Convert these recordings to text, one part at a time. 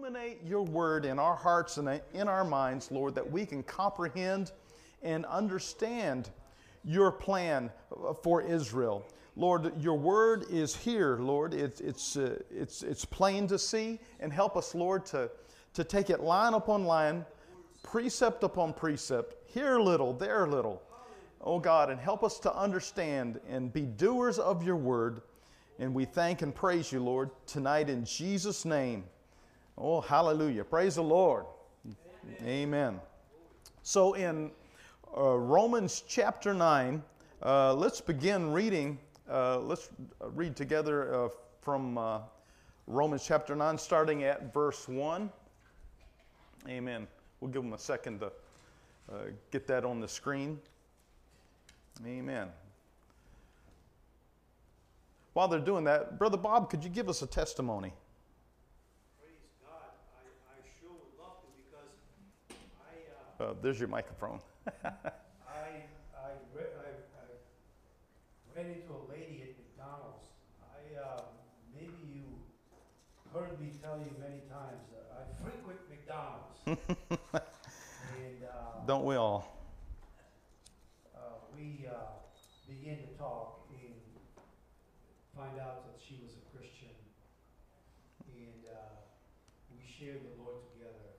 Illuminate your word in our hearts and in our minds, Lord, that we can comprehend and understand your plan for Israel. Lord, your word is here, Lord. It's, it's, uh, it's, it's plain to see, and help us, Lord, to, to take it line upon line, precept upon precept, here a little, there a little. Oh God, and help us to understand and be doers of your word. And we thank and praise you, Lord, tonight in Jesus' name. Oh, hallelujah. Praise the Lord. Amen. Amen. So, in uh, Romans chapter 9, uh, let's begin reading. Uh, let's read together uh, from uh, Romans chapter 9, starting at verse 1. Amen. We'll give them a second to uh, get that on the screen. Amen. While they're doing that, Brother Bob, could you give us a testimony? Uh, there's your microphone. I, I, re- I, I ran into a lady at McDonald's. I, uh, maybe you heard me tell you many times, uh, I frequent McDonald's. and, uh, Don't we all? uh, we, uh, began to talk and find out that she was a Christian. And, uh, we shared the Lord together.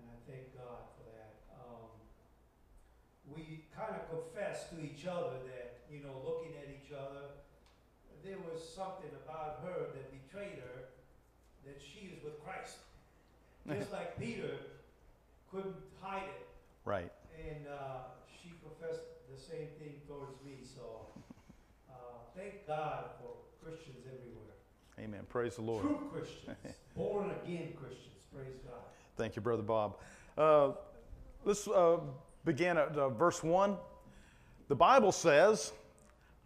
And I thank God for that. Um, we kind of confessed to each other that, you know, looking at each other, there was something about her that betrayed her, that she is with Christ. Just like Peter couldn't hide it. Right. And uh, she confessed the same thing towards me. So uh, thank God for Christians everywhere. Amen. Praise the Lord. True Christians, born again Christians. Praise God. Thank you, Brother Bob. Uh, let's uh, begin at uh, verse 1. The Bible says,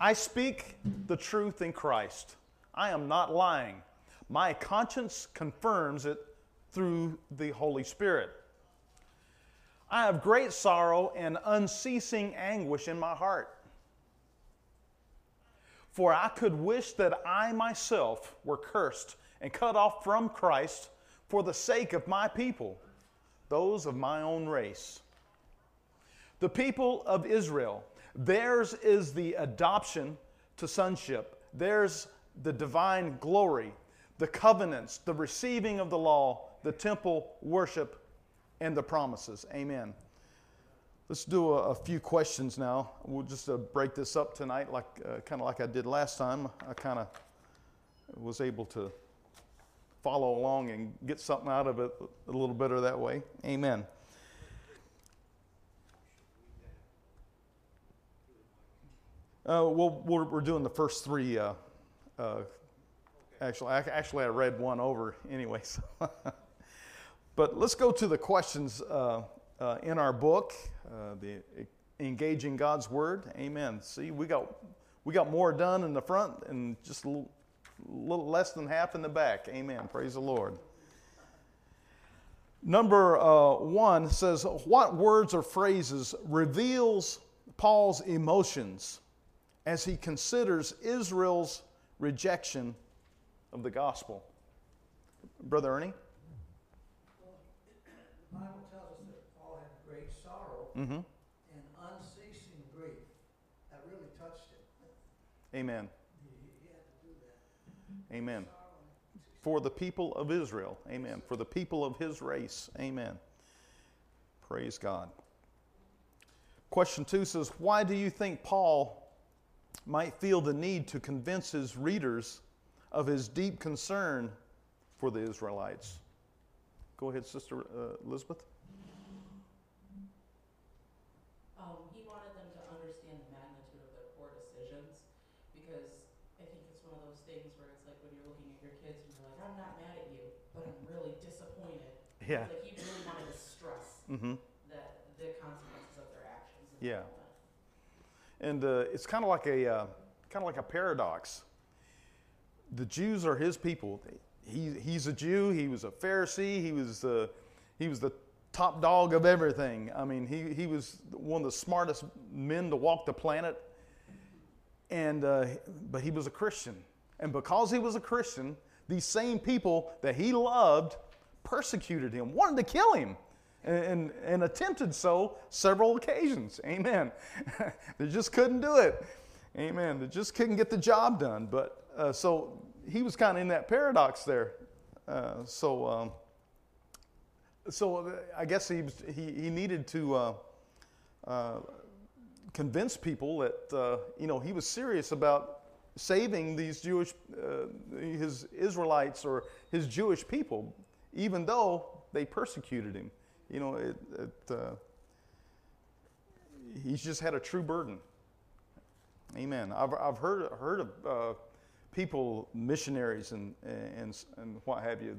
I speak the truth in Christ. I am not lying. My conscience confirms it through the Holy Spirit. I have great sorrow and unceasing anguish in my heart. For I could wish that I myself were cursed and cut off from Christ for the sake of my people, those of my own race. The people of Israel, theirs is the adoption to sonship, theirs the divine glory, the covenants, the receiving of the law, the temple worship, and the promises. Amen. Let's do a, a few questions now. We'll just uh, break this up tonight, like uh, kind of like I did last time. I kind of was able to follow along and get something out of it a little better that way. Amen. Uh, well, we're, doing the first three. Uh, uh, actually, I, actually, I read one over anyway. So but let's go to the questions uh, uh, in our book, uh, the engaging God's Word. Amen. See, we got we got more done in the front and just a little, little less than half in the back. Amen. Praise the Lord. Number one says, What words or phrases reveals Paul's emotions as he considers Israel's rejection of the gospel? Brother Ernie? The Bible tells us that Paul had great sorrow Mm-hmm. and unceasing grief. That really touched him. Amen. He, he had to do that. Amen. For the people of Israel. Amen. For the people of his race. Amen. Praise God. Question two says, Why do you think Paul might feel the need to convince his readers of his deep concern for the Israelites? Go ahead, Sister uh, Elizabeth. Um, he wanted them to understand the magnitude of their poor decisions because I think it's one of those things where it's like when you're looking at your kids and you're like, I'm not mad at you, but I'm really disappointed. Yeah. Like he really wanted to stress Mm-hmm. that the consequences of their actions. the Yeah. And uh, it's kind of like a uh, kind of like a paradox. The Jews are his people. He, he's a Jew. He was a Pharisee. He was the he was the top dog of everything. I mean, he, he was one of the smartest men to walk the planet. And uh, but he was a Christian, and because he was a Christian, these same people that he loved persecuted him, wanted to kill him, and, and, attempted so several occasions. Amen. they just couldn't do it. Amen. They just couldn't get the job done. But uh, so he was kind of in that paradox there. Uh, so, um, so I guess he, was, he, he needed to uh, uh convince people that uh, you know he was serious about saving these Jewish, uh, his Israelites or his Jewish people, even though they persecuted him. You know, it, it, uh, he's just had a true burden. Amen. I've, I've heard, heard of uh, people, missionaries and, and, and what have you,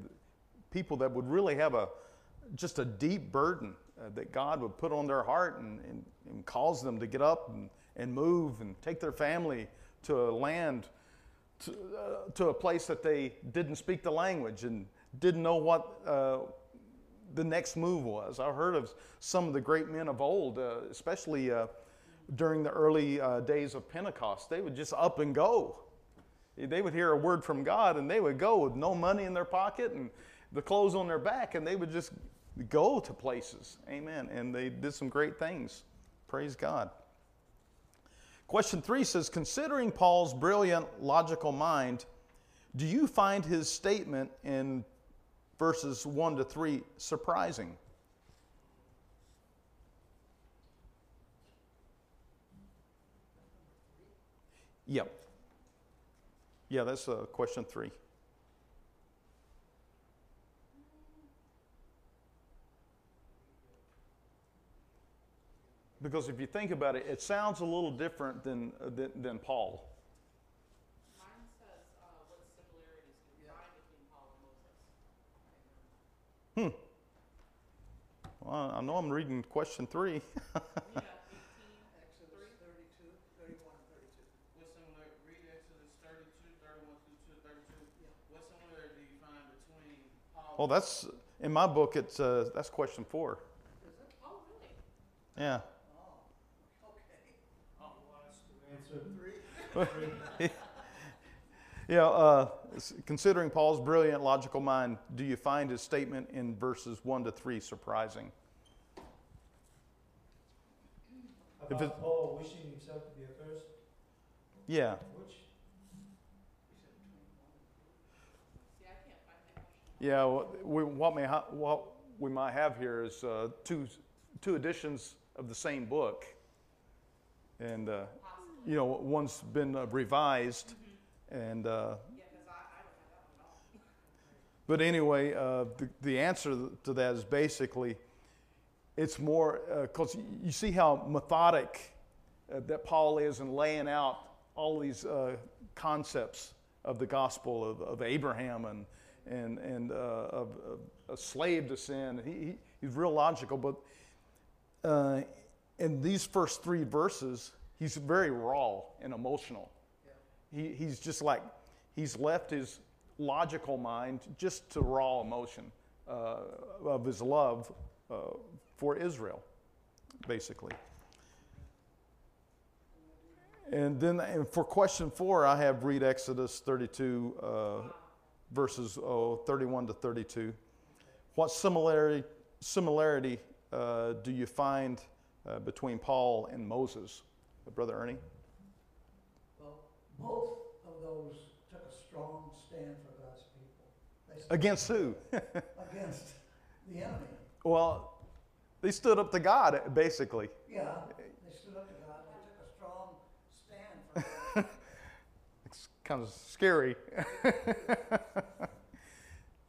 people that would really have a, just a deep burden uh, that God would put on their heart and, and, and cause them to get up and, and move and take their family to a land, to, uh, to a place that they didn't speak the language and didn't know what uh, the next move was. I heard of some of the great men of old, uh, especially uh, during the early uh, days of Pentecost. They would just up and go. They would hear a word from God and they would go with no money in their pocket and the clothes on their back and they would just go to places. Amen. And they did some great things. Praise God. Question three says Considering Paul's brilliant logical mind, do you find his statement in verses 1 to 3 surprising? Yep. Yeah, that's uh, question three. Because if you think about it, it sounds a little different than, uh, than, than Paul. Mine says, uh, what similarities do you find between Paul and Moses? Hmm. Well, I know I'm reading question three. Yeah, Exodus 32, 31, 32. What similar, read Exodus 32, 31 through 32. Yeah. What similarity do you find between Paul? well, that's in my book. It's uh, that's question four. Is it? Oh, really? Yeah. Oh, okay. Answer Three. Yeah. Uh, considering Paul's brilliant logical mind, do you find his statement in verses one to three surprising? If it- About Paul wishing himself to be accursed, Yeah. which, See, I can't find that question. Yeah. What we, what, may ha- what we might have here is uh, two two editions of the same book, and uh, you know one's been uh, revised, and. Uh. But anyway, uh, the, the answer to that is basically it's more because you see how methodic uh, that Paul is in laying out all these uh, concepts of the gospel of, of Abraham and, and, and uh, of, of a slave to sin. He, he, he's real logical, but uh, in these first three verses, he's very raw and emotional. He, he's just like, he's left his logical mind just to raw emotion uh, of his love uh, for Israel, basically. And then and for question four, I have read Exodus 32, uh, verses oh, 31 to 32. What similarity, similarity uh, do you find uh, between Paul and Moses? Brother Ernie? Well, both of those took a strong stand for God's people. They stood Against who? Against the enemy. Well, they stood up to God, basically. Yeah, they stood up to God. They took a strong stand for God. It's kind of scary.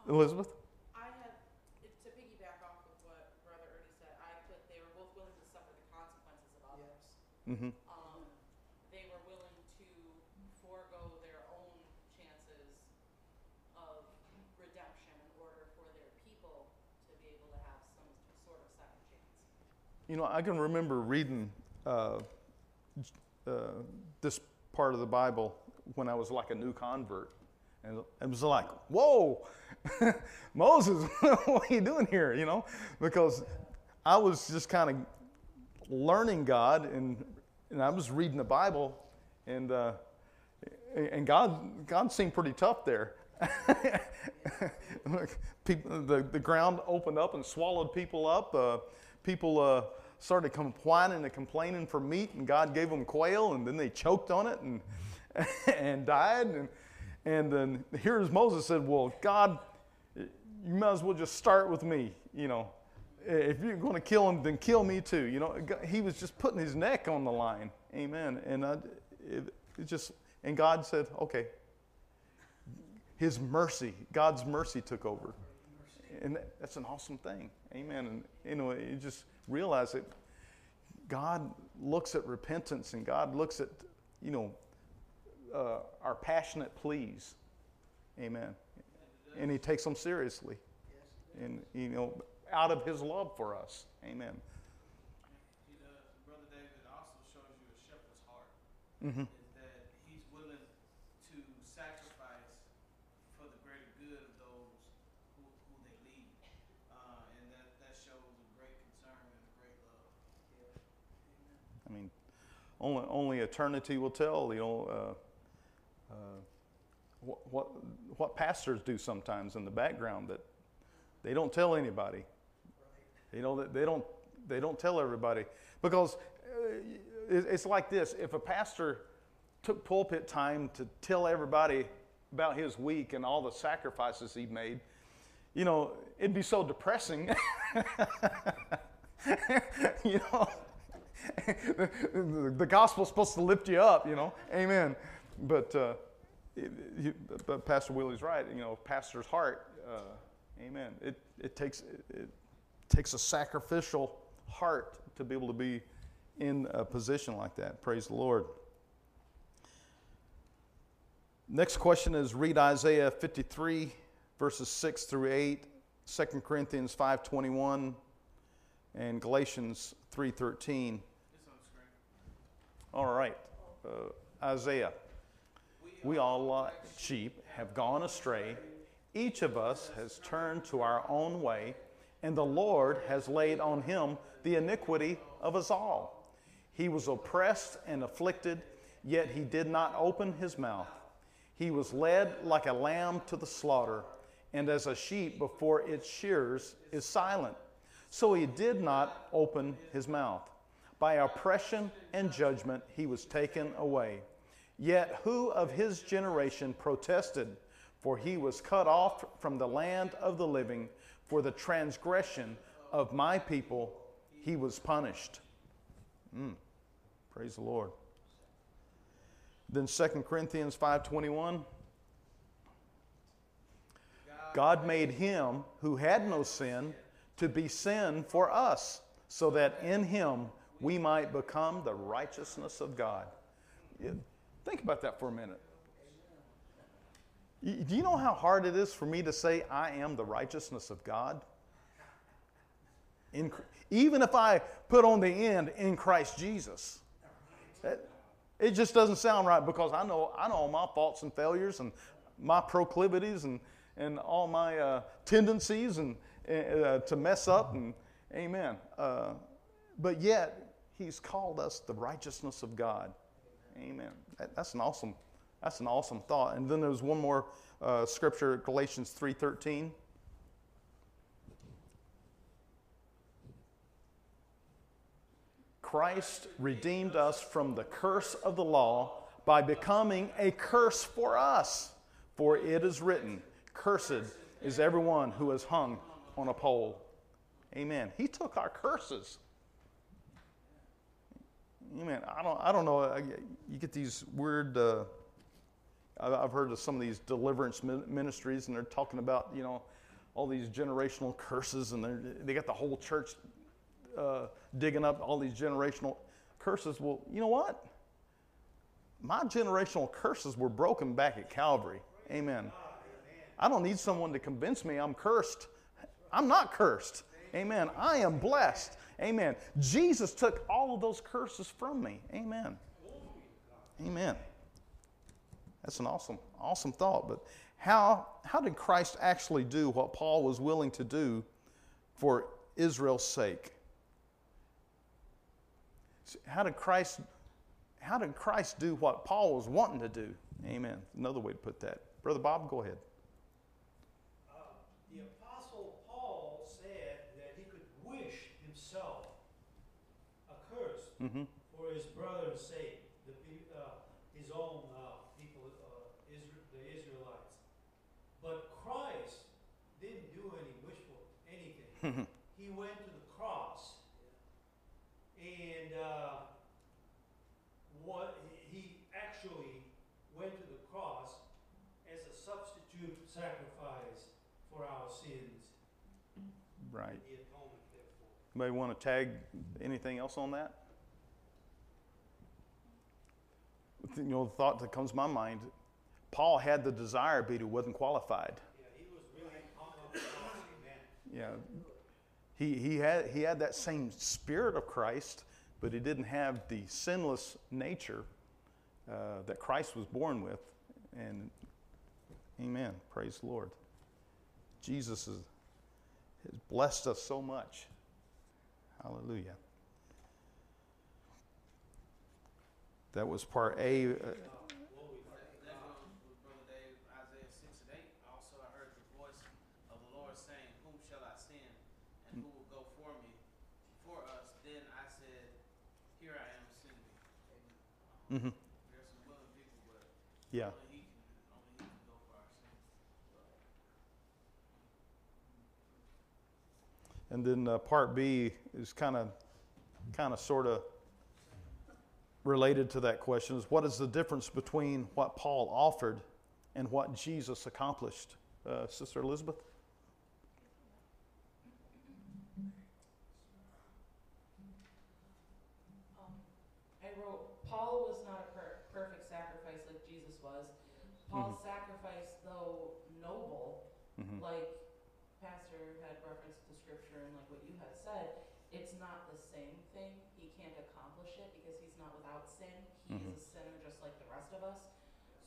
Elizabeth? I had, it- to piggyback off of what Brother Ernie said, I put they were both willing to suffer the consequences of others. Mm-hmm. Um, they were willing to forego their own chances of redemption in order for their people to be able to have some sort of second chance. You know, I can remember reading uh, uh, this part of the Bible when I was like a new convert. And it was like, whoa, Moses, what are you doing here? You know, because I was just kind of learning God and, and I was reading the Bible and, uh, and God, God seemed pretty tough there. people, the, the ground opened up and swallowed people up. Uh, people uh, started complaining and complaining for meat, and God gave them quail, and then they choked on it and, and died. And, and then here's Moses said, Well, God, you might as well just start with me. You know, if you're going to kill him, then kill me too. You know, he was just putting his neck on the line. Amen. And I, it, it just, and God said, Okay, his mercy, God's mercy took over. And that's an awesome thing. Amen. And, you know, you just realize that God looks at repentance and God looks at, you know, uh, our passionate pleas. Amen. And he takes them seriously. And, you know, out of his love for us. Amen. He does. Brother David also shows you a shepherd's heart. Mm-hmm. Is that he's willing to sacrifice for the greater good of those who, who they lead. Uh, and that, that shows a great concern and a great love. I mean, only, only eternity will tell, you know, uh, uh, what, what, what pastors do sometimes in the background that they don't tell anybody. You know, they don't, they don't tell everybody. Because uh, it's like this if a pastor took pulpit time to tell everybody about his week and all the sacrifices he made, you know, it'd be so depressing. you know, the, the gospel's supposed to lift you up, you know. Amen. But, uh, it, but Pastor Willie's right. You know, pastor's heart. Uh, amen. It, it takes it, it takes a sacrificial heart to be able to be in a position like that. Praise the Lord. Next question is read Isaiah 53 verses 6 through 8, 2 Corinthians 5:21 and Galatians 3:13. It's on the screen. All right. Uh, Isaiah. We all like sheep have gone astray. Each of us has turned to our own way, and the Lord has laid on him the iniquity of us all. He was oppressed and afflicted, yet he did not open his mouth. He was led like a lamb to the slaughter, and as a sheep before its shears is silent. So he did not open his mouth. By oppression and judgment he was taken away. Yet who of his generation protested? For he was cut off from the land of the living. For the transgression of my people he was punished. Mm. Praise the Lord. Then 2 Corinthians 5:21 God made him who had no sin to be sin for us so that in him we might become the righteousness of God. Think about that for a minute. Do you know how hard it is for me to say I am the righteousness of God? In, even if I put on the end in Christ Jesus. It, just doesn't sound right because I know, I know all my faults and failures and my proclivities and, and all my uh, tendencies and, uh, to mess up and amen. Uh, but yet, he's called us the righteousness of God. Amen. That, that's an awesome, that's an awesome thought. And then there's one more uh, scripture, Galatians three thirteen. Christ redeemed us from the curse of the law by becoming a curse for us. For it is written, Cursed is everyone who is hung on a pole. Amen. He took our curses. Amen. I don't, I don't know. You get these weird. Uh, I've heard of some of these deliverance ministries, and they're talking about you know all these generational curses, and they got the whole church uh, digging up all these generational curses. Well, you know what? My generational curses were broken back at Calvary. Amen. I don't need someone to convince me I'm cursed. I'm not cursed. Amen. I am blessed. Amen. Jesus took all of those curses from me. Amen. Amen. That's an awesome, awesome thought. But how, how did Christ actually do what Paul was willing to do for Israel's sake? How did Christ how did Christ do what Paul was wanting to do? Amen. Another way to put that. Brother Bob, go ahead. Mm-hmm. for his brother's sake, the, uh, his own, uh, people, uh, Isra- the Israelites. But Christ didn't do any wishful, anything. He went to the cross. And, uh, what, he actually went to the cross as a substitute sacrifice for our sins, right. the atonement. Anybody want to tag anything else on that? You know, the thought that comes to my mind Paul had the desire, but he wasn't qualified. Yeah, he. He, he, had, he had that same spirit of Christ, but he didn't have the sinless nature uh, that Christ was born with. And amen. Praise the Lord. Jesus is, has blessed us so much. Hallelujah. That was part A. Uh, That goes with Brother Dave, Isaiah six and eight. Also, I heard the voice of the Lord saying, Whom shall I send, and who will go for me, for us? Then I said, Here I am, send me. mhm. There's some willing people, but Yeah. only He can, only He can go for our sins. And then uh, part B is kind of, kind of, sort of related to that question: is what is the difference between what Paul offered and what Jesus accomplished? Uh, Sister Elizabeth. Um, I wrote, Paul was not a per- perfect sacrifice like Jesus was. Paul's sacrifice, though noble, Mhm. like Pastor had referenced the scripture and like what you had said, it's not the same thing. He can't accomplish it because he's not without sin. He Mhm. is a sinner just like the rest of us.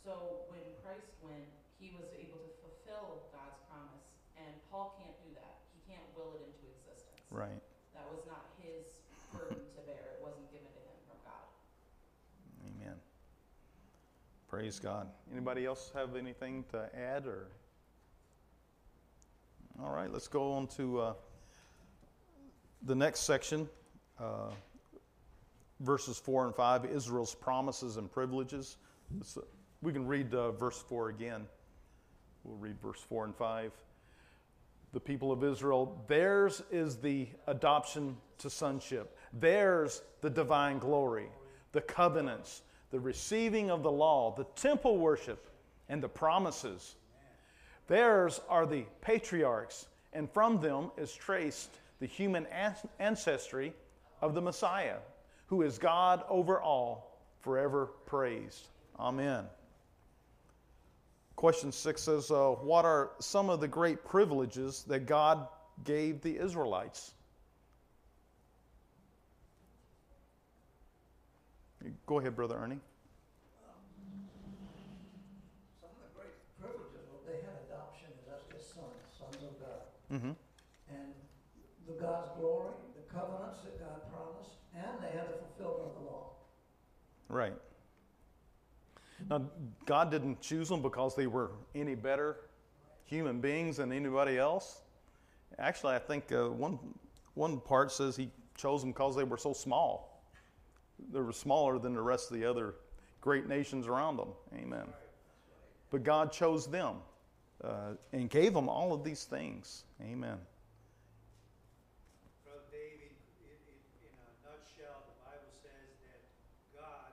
So when Christ went, he was able to fulfill God's promise, and Paul can't do that. He can't will it into existence. Right. That was not his burden to bear. It wasn't given to him from God. Amen. Praise God. Anybody else have anything to add or? All right, let's go on to uh, the next section, uh, verses four and five. Israel's promises and privileges. Uh, we can read uh, verse four again. We'll read verse four and five. The people of Israel, theirs is the adoption to sonship. Theirs the divine glory, the covenants, the receiving of the law, the temple worship, and the promises. Theirs are the patriarchs, and from them is traced the human ancestry of the Messiah, who is God over all, forever praised. Amen. Question six says, uh, What are some of the great privileges that God gave the Israelites? Go ahead, Brother Ernie. Some of the great privileges, well, they had adoption as us sons, sons of God. Mm-hmm. And the God's glory, the covenants that God promised, and they had the fulfillment of the law. Right. Now, God didn't choose them because they were any better human beings than anybody else. Actually, I think uh, one, one part says He chose them because they were so small. They were smaller than the rest of the other great nations around them. Amen. But God chose them uh, and gave them all of these things. Amen. Brother David, in, in, in a nutshell, the Bible says that God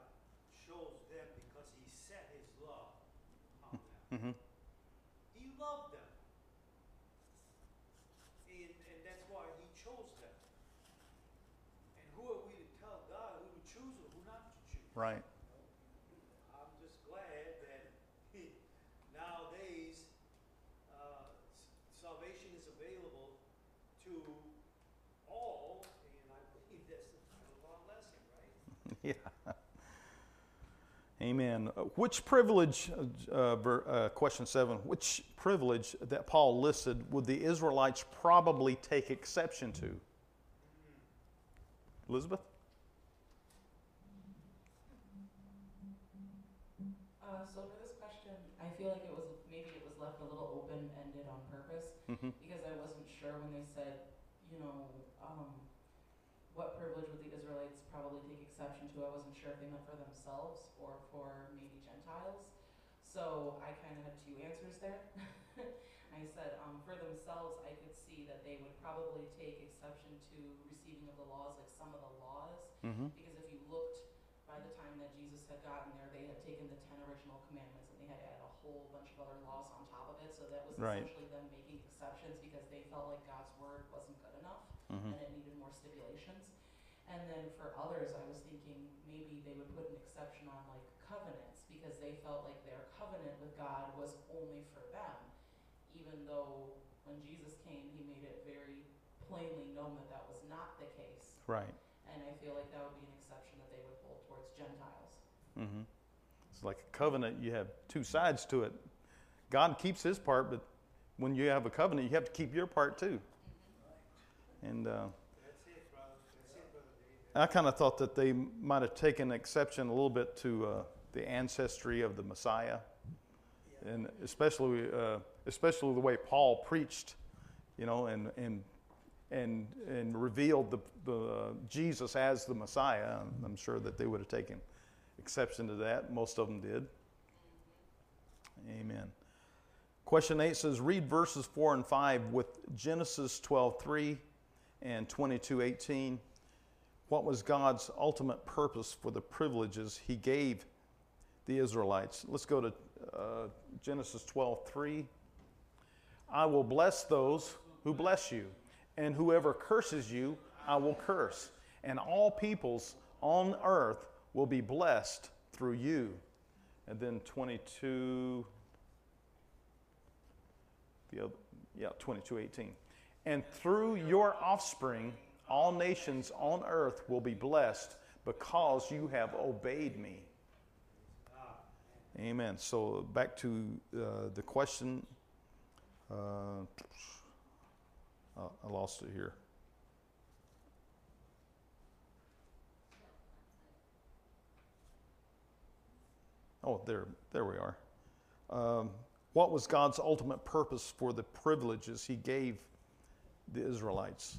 chose them because he set his love on them. hmm He loved them. And, and that's why he chose them. And who are we to tell God who to choose or who not to choose? Right. I'm just glad that nowadays uh, s- salvation is available to all, and I believe that's the title of our lesson, right? Yeah. Amen. Uh, Which privilege, uh, uh, ver- uh, question seven, which privilege that Paul listed would the Israelites probably take exception to? Elizabeth? Uh, so for this question, I feel like it was maybe it was left a little open ended on purpose Mm-hmm. because I wasn't sure when they said, you know, um, what privilege would the Israelites probably take exception to? I wasn't sure if they meant for themselves or for maybe Gentiles. So I kind of had two answers there. I said, um, for themselves, I could see that they would probably take exception to receiving of the laws, like some of the laws, Mm-hmm. because if you looked by the time that Jesus had gotten there, they had taken the ten original commandments and they had added a whole bunch of other laws on top of it. So that was Right. essentially them making exceptions because they felt like God's word wasn't good enough Mm-hmm. and it needed more stipulations. And then for others, I was thinking maybe they would put an exception on like covenants because they felt like their covenant with God was only for them, even though when Jesus came, he made it very plainly known that that was not the case. Right. And I feel like that would be an exception that they would hold towards Gentiles. Mm-hmm. It's like a covenant. You have two sides to it. God keeps His part, but when you have a covenant, you have to keep your part too. And uh, That's it, brother. That's it, brother Dave. I kind of thought that they might have taken exception a little bit to uh, the ancestry of the Messiah, and especially uh, especially the way Paul preached, you know, and and and and revealed the, the Jesus as the Messiah. I'm sure that they would have taken exception to that. Most of them did. Amen. Question 8 says read verses 4 and 5 with Genesis 12:3 and 22:18. What was God's ultimate purpose for the privileges he gave the Israelites? Let's go to uh, Genesis 12:3. I will bless those who bless you, and whoever curses you, I will curse. And all peoples on earth will be blessed through you. And then 22 the other, yeah, 22, 18. And through your offspring, all nations on earth will be blessed because you have obeyed me. Amen. So back to uh, the question. Uh, oh, I lost it here. Oh, there, there we are. Um, what was God's ultimate purpose for the privileges He gave the Israelites?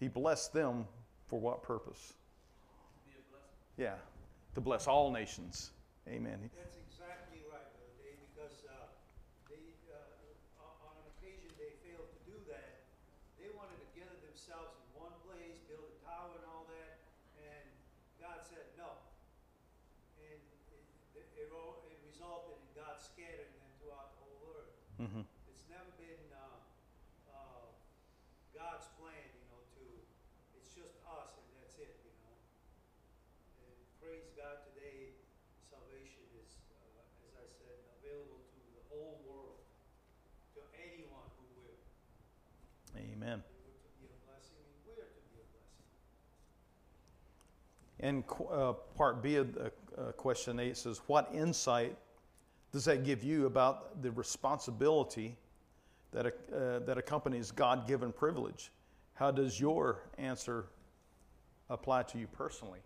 He blessed them for what purpose? Be a. Yeah, to bless all nations. Amen. That's exactly right, Brother Dave, because uh, they, uh, on on an occasion, they failed to do that. They wanted to gather themselves in one place, build a tower and all that, and God said no. And it, it, ro- it resulted in God scattering them throughout the whole earth. hmm It's never been uh, uh, God's plan, you know, to, it's just us and that's it, you know. And praise God today, salvation is, uh, as I said, available to the whole world, to anyone who will. Amen. They were to be a blessing, and we are to be a blessing. And uh, part B of the, uh, question eight says, What insight does that give you about the responsibility that, uh, that accompanies God given privilege? How does your answer apply to you personally?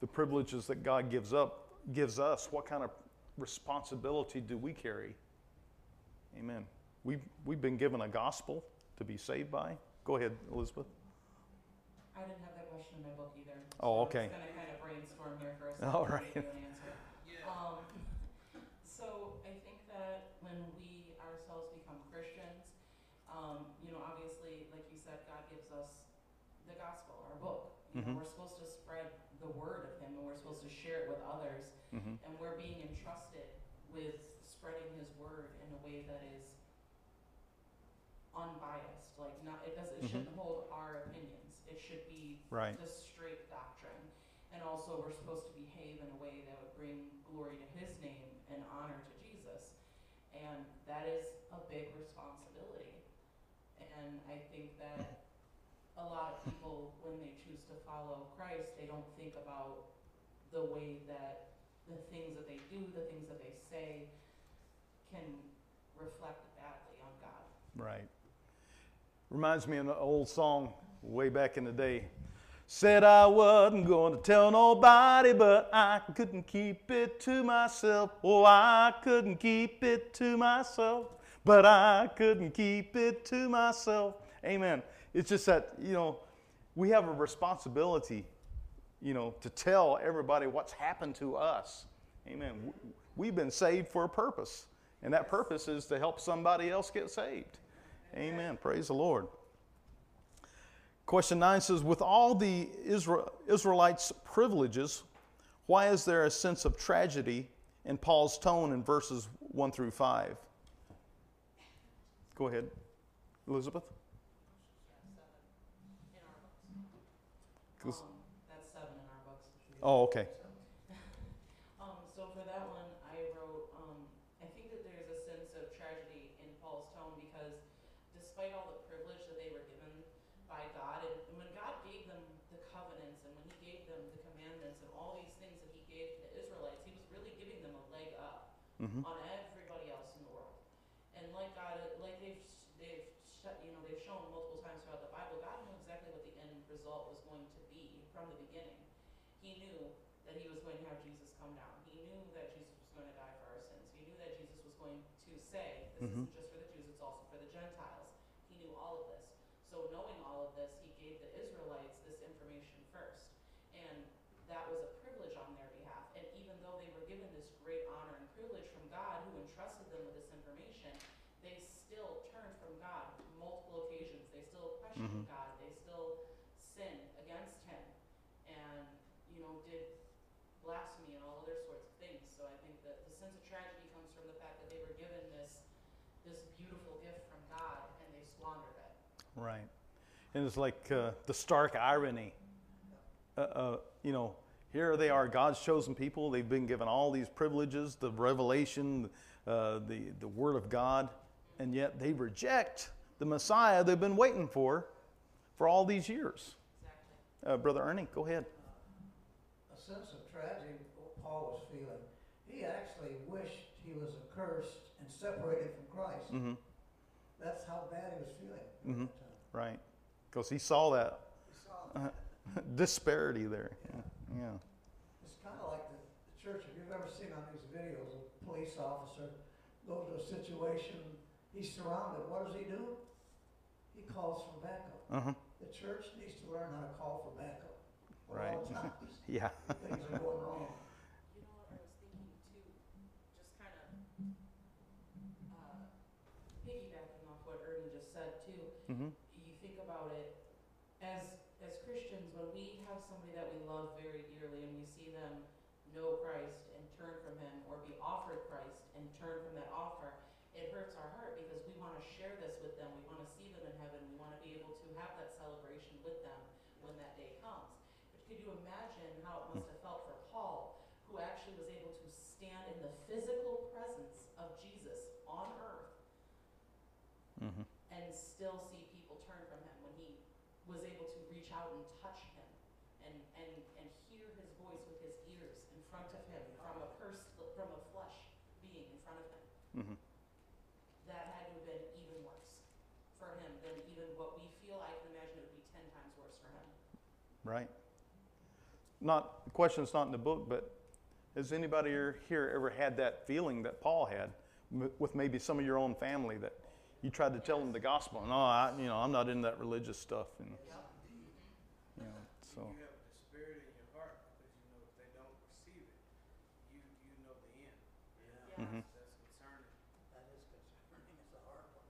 The privileges that God gives up gives us, what kind of responsibility do we carry? Amen. We've, we've been given a gospel to be saved by. Go ahead, Elizabeth. I didn't have that question in my book either. Oh, so okay. I'm just gonna kind of brainstorm here for a second. All and right. an. Yeah. Um, so I think that when we ourselves become Christians, um, you know, obviously, like you said, God gives us the gospel, our book. You Mhm. know, we're supposed to spread the word of Him, and we're supposed to share it with others. Mm-hmm. And we're being entrusted with spreading His word in a way that is unbiased. Like, not it does. It Mhm. shouldn't hold our opinions. It should be Right. the straight doctrine. And also, we're supposed to behave in a way that would bring glory to His name and honor to Jesus. And that is a big responsibility. And I think that a lot of people, when they choose to follow Christ, they don't think about the way that the things that they do, the things that they say, can reflect badly on God. Right. Reminds me of an old song way back in the day. Said I wasn't going to tell nobody, but I couldn't keep it to myself. Oh, I couldn't keep it to myself, but I couldn't keep it to myself. Amen. It's just that, you know, we have a responsibility, you know, to tell everybody what's happened to us. Amen. We've been saved for a purpose, and that purpose is to help somebody else get saved. Amen. Praise the Lord. Question 9 says With all the Israel, Israelites' privileges, why is there a sense of tragedy in Paul's tone in verses 1 through 5? Go ahead, Elizabeth. In our books. Goes- Um, that's seven in our books. Oh, okay. Um, so for that one, I wrote, um, I think that there's a sense of tragedy in Paul's tone because despite all the privilege that they were given by God, and, and when God gave them the covenants and when He gave them the commandments and all these things that He gave to the Israelites, He was really giving them a leg up hmm on everybody else in the world. And like God, like they've they've sh- you know they've shown multiple times throughout the Bible, God knew exactly what the end result was going to be from the beginning. He knew that He was going to have Jesus come down. He knew that Jesus was going to die for our sins. He knew that Jesus was going to say, "This Mhm. isn't just for the Jews; it's also for the Gentiles." He knew all of this. So knowing all of this, He gave the Israelites this information first, and that was a privilege on their behalf. And even though they were given this great honor and privilege from God, who entrusted them with this information, they still turned from God multiple occasions. They still questioned Mhm. God. They still sinned against Him, and you know did blasphemy and all other sorts of things. So I think that the sense of tragedy comes from the fact that they were given this this beautiful gift from God and they squandered it. Right. And it's like uh, the stark irony. Uh, uh, you know, here they are, God's chosen people. They've been given all these privileges, the revelation, uh, the, the Word of God, and yet they reject the Messiah they've been waiting for for all these years. Exactly. Uh, Brother Ernie, go ahead. A sense of tragedy Paul was feeling. He actually wished he was accursed and separated from Christ. Mm-hmm. That's how bad he was feeling at Mhm. that time. Right. Because he saw that He saw it. disparity there. Yeah. yeah. It's kind of like the, the church. If you've ever seen on these videos, a police officer goes to a situation, he's surrounded. What does he do? He calls for backup. Uh-huh. The church needs to learn how to call for backup. Right. Yeah. Things are going wrong. You know what I was thinking too, just kind of uh, piggybacking off what Ernie just said too. hmm You think about it as as Christians when we have somebody that we love very dearly and we see them know Christ and turn from Him, or be offered Christ and turn from that offer, it hurts our heart because we want to share this with them. We want to see them in heaven. We want to be able to have that celebration with them when that day comes. But could you imagine how it must have felt for Paul, who actually was able to stand in the physical presence of Jesus on earth hmm and still see people turn from him when he was able to reach out and touch him and, and, and hear his voice with his ears in front of him from a pers- from a flesh being in front of him. hmm That had to have been even worse for him than even what we feel. I can imagine it would be ten times worse for him. Right. Not the question's not in the book, but has anybody here- here ever had that feeling that Paul had with maybe some of your own family that you tried to tell them the gospel? No, I, you know, I'm not in that religious stuff, and you know, so. You have the spirit in your heart because you know if they don't receive it, you you know the end. Yeah. Mhm. That's concerning. That is concerning. It's a hard one.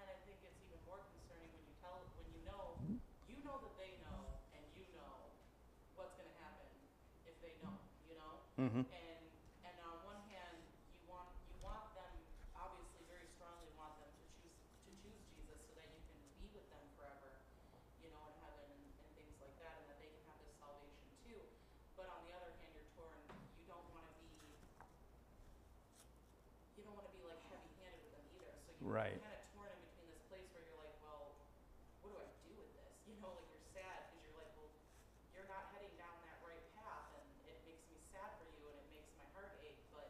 And I think it's even more concerning when you tell, when you know, you know that they know, and you know what's gonna happen if they don't, you know? hmm And, and on one hand, you want, you want them, obviously very strongly want them to choose, to choose Jesus so that you can be with them forever, you know, in heaven and, and things like that, and that they can have this salvation too. But on the other hand, you're torn, you don't wanna be, you don't wanna be like heavy-handed with them either, so you- Right. kinda torn in between this place where you're like, well, what do I do with this? You know, like you're sad, cause you're like, well, you're not heading down that right path and it makes me sad for you and it makes my heart ache, but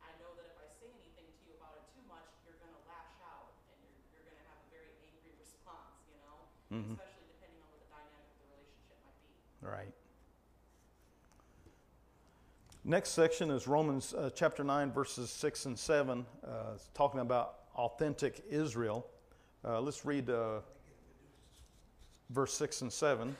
I know that if I say anything to you about it too much, you're gonna lash out and you're, you're gonna have a very angry response, you know? Hmm Especially depending on what the dynamic of the relationship might be. Right. Next section is Romans uh, chapter 9, verses 6 and 7. Uh, it's talking about authentic Israel. Uh, let's read uh, verse 6 and 7.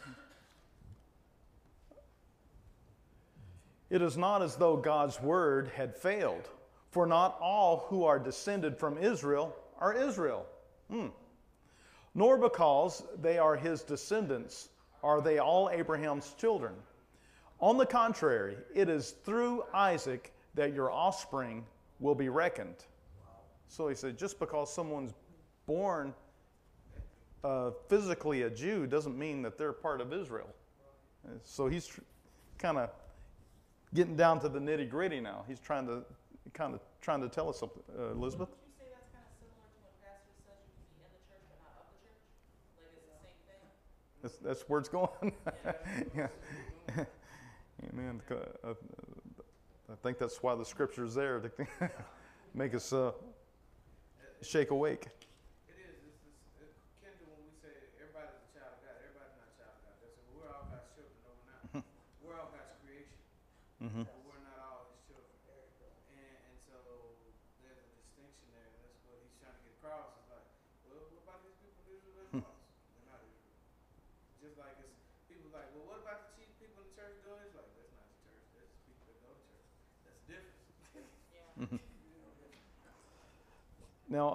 It is not as though God's word had failed, for not all who are descended from Israel are Israel. Hmm. Nor because they are his descendants are they all Abraham's children. On the contrary, it is through Isaac that your offspring will be reckoned. So he said, just because someone's born uh, physically a Jew doesn't mean that they're part of Israel. So he's tr- kind of getting down to the nitty gritty now. He's trying to kind of trying to tell us something, uh, Elizabeth. Would you say that's kind of similar to when pastor says you can be in the church but not of the church? Like it's the same thing? That's, that's where it's going. yeah. Amen. Uh, I think that's why the scripture's there to make us uh, shake awake. It is. It is. It's, it's, it's Kendra, when we say everybody's a child of God, everybody's not a child of God. That's it. We're all God's children, no, we're not. we're all God's creation, Mm-hmm. but we're not all His children. And, and so there's a distinction there, and that's what He's trying to get across. Is like, well, what about these people in Israel? They're lost. They're not Israel. Just like it's people like, well, what about the chief people in the church doing this? Like, that's not the church. That's people that go to church. That's different. Yeah. Now,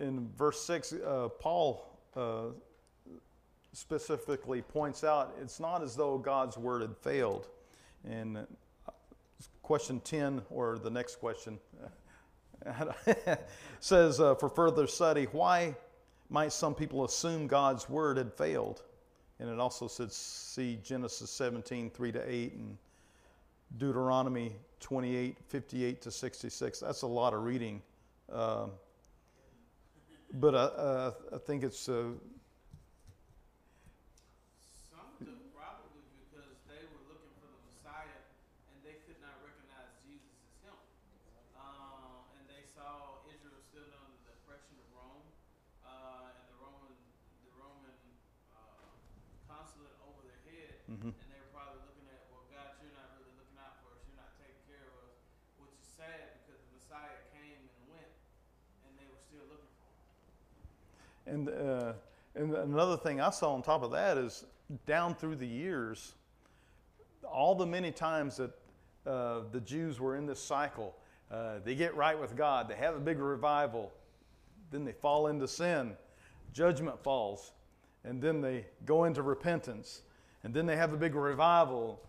uh, in verse 6, uh, Paul uh, specifically points out it's not as though God's word had failed. And uh, question 10, or the next question, says uh, for further study, why might some people assume God's word had failed? And it also says, see Genesis 17, 3 to 8, and Deuteronomy 28, 58 to 66. That's a lot of reading. Um, but I, uh, I think it's uh, Some of them probably because they were looking for the Messiah and they could not recognize Jesus as him. Uh, and they saw Israel still under the oppression of Rome, uh, and the Roman, the Roman uh, consulate over their head. mhm. And they were probably looking at, well, God, you're not really looking out for us. You're not taking care of us, which is sad because the Messiah came and went, and they were still looking for him. And, uh, and another thing I saw on top of that is down through the years, all the many times that uh, the Jews were in this cycle, uh, they get right with God, they have a big revival, then they fall into sin, judgment falls, and then they go into repentance, and then they have a big revival,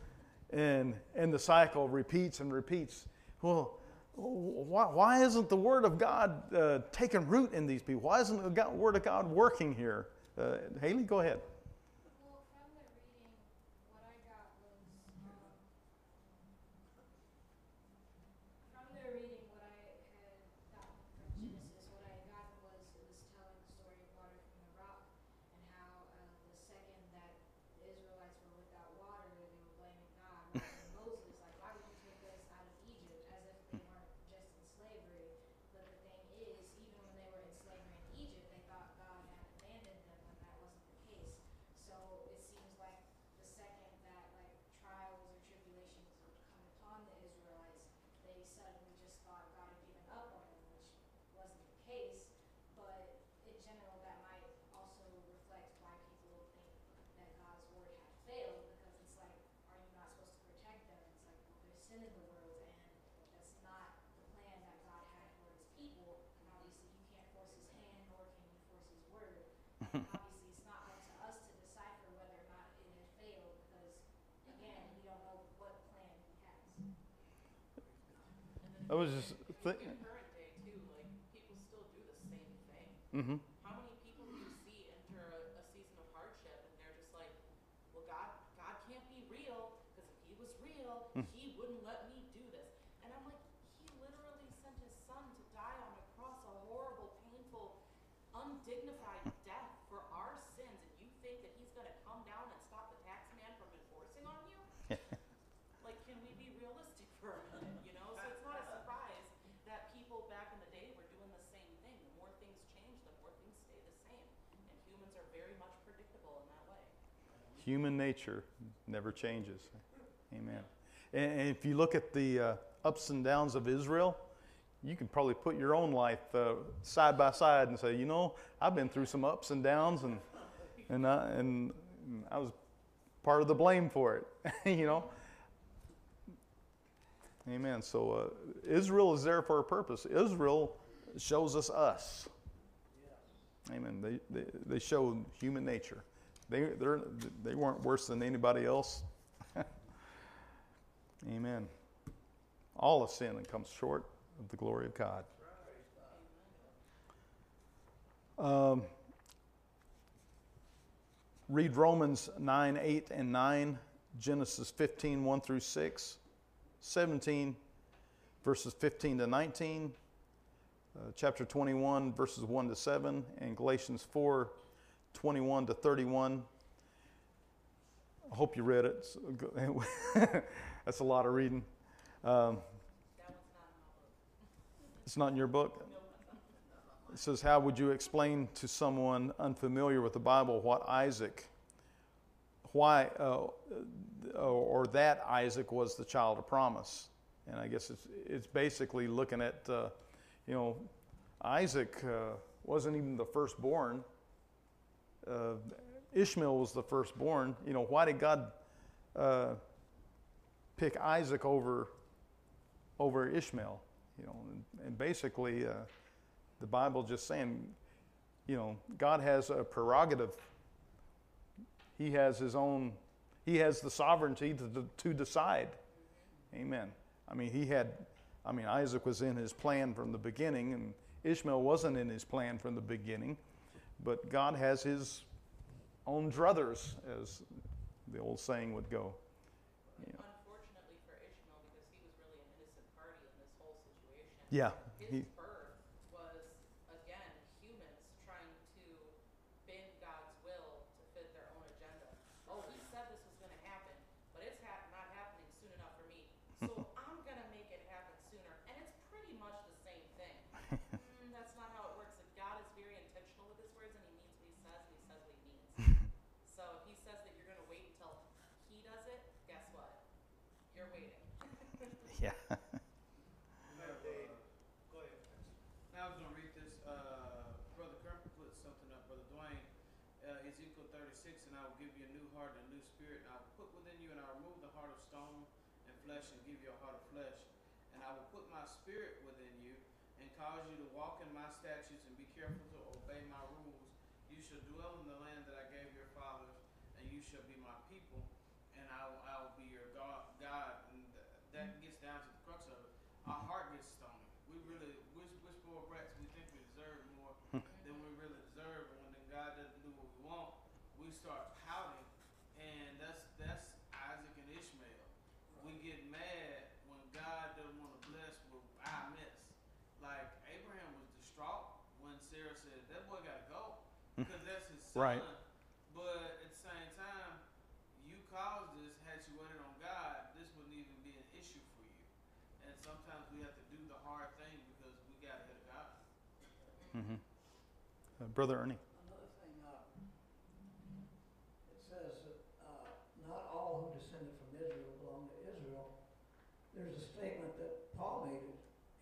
and, and the cycle repeats and repeats. Well, why, why isn't the Word of God uh, taking root in these people? Why isn't the God, Word of God working here? Uh, Haley, go ahead. Well, from the reading, what I got was, um, from the reading, what I had gotten from Genesis, what I had gotten was it was telling the story of water from the rock and how uh, the second that the Israelites were without water, they were blaming God. And Moses, like, why would you take us out of Egypt as if they weren't just in slavery? But the thing is, even when they were in slavery in Egypt, they thought God had abandoned them when that wasn't the case. So it seems like the second that like trials or tribulations would come upon the Israelites, they suddenly just thought God had given up on them, which wasn't the case. But in general, that might also reflect why people think that God's word had failed, because it's like, are you not supposed to protect them? It's like, well, there's sin in the world, and that's not the plan that God had for His people. And obviously, you can't force His hand, nor can you force His word. Obviously, it's not up to us to decipher whether or not it had failed, because again, we don't know what plan He has. And then I was just look current day too, like people still do the same thing. Mm-hmm. How many people do you see enter a, a season of hardship and they're just like, well, God, God can't be real because if He was real, Hmm. He wouldn't let me do this. And I'm like, He literally sent His Son to die on a cross, a horrible, painful, undignified death for our sins, and you think that He's going to come down and stop the tax man from enforcing on you? like, can we be realistic for a minute? You know, so it's not a surprise that people back in the day were doing the same thing. The more things change, the more things stay the same. And humans are very much predictable in that way. Human nature never changes. Amen. And, if you look at the uh, ups and downs of Israel, you can probably put your own life uh, side by side and say, you know, I've been through some ups and downs, and and I, and I was part of the blame for it. you know. Amen. So uh, Israel is there for a purpose. Israel shows us us. Amen. They, they, they show human nature. They, they're, they weren't worse than anybody else. Amen. All of sin and comes short of the glory of God. Um, read Romans 9, 8, and 9, Genesis 15, 1 through 6, 17, verses 15 to 19, uh, chapter 21, verses 1 to 7, and Galatians 4, 21 to 31. I hope you read it. That's a lot of reading. Um, it's not in your book? It says, How would you explain to someone unfamiliar with the Bible what Isaac, why, uh, or that Isaac was the child of promise? And I guess it's, it's basically looking at, uh, you know, Isaac uh, wasn't even the firstborn. Uh, Ishmael was the firstborn. You know, why did God uh, pick Isaac over, over Ishmael? You know, and, and basically, uh, the Bible just saying, you know, God has a prerogative. He has His own. He has the sovereignty to, to decide. Amen. I mean, he had. I mean, Isaac was in his plan from the beginning, and Ishmael wasn't in his plan from the beginning. But God has His own druthers, as the old saying would go. Yeah. Unfortunately for Ishmael, because he was really an innocent party in this whole situation. Yeah. His He, birth was, again, humans trying to bend God's will to fit their own agenda. Oh, he said this was going to happen, but it's ha- not happening soon enough for me. So I'm going to make it happen sooner. And it's pretty much the same thing. mm, that's not how it works. Like, God is very intentional with his words, and he means what he says, and he says what he means. so if he says that you're going to wait until he does it, guess what? You're waiting. Yeah. I was gonna read this, uh, Brother put something up, Brother Dwayne, uh, Ezekiel thirty-six, and I will give you a new heart and a new spirit, and I will put within you, and I remove the heart of stone and flesh, and give you a heart of flesh. And I will put my spirit within you, and cause you to walk in my statutes, and be careful to obey my rules. You shall dwell in the land that I gave your fathers, and you shall be my people, and I will, I will be your God, God, and th- that gets down to the crux of it. Our heart gets stony. We really, we're, we're spoiled brats. We think we deserve more than we really deserve. And when then God doesn't do what we want, we start pouting. And that's that's Isaac and Ishmael. We get mad when God doesn't want to bless with our mess. Like Abraham was distraught when Sarah said, "That boy got to go," because that's his son. Right. But at the same time, you caused this. Had you waited on God, this wouldn't even be an issue for you. And sometimes we have to do the hard thing because we got ahead of God. Mm-hmm. Uh, Brother Ernie. Another thing, uh, it says that, uh, not all who descended from Israel belong to Israel. There's a statement that Paul made,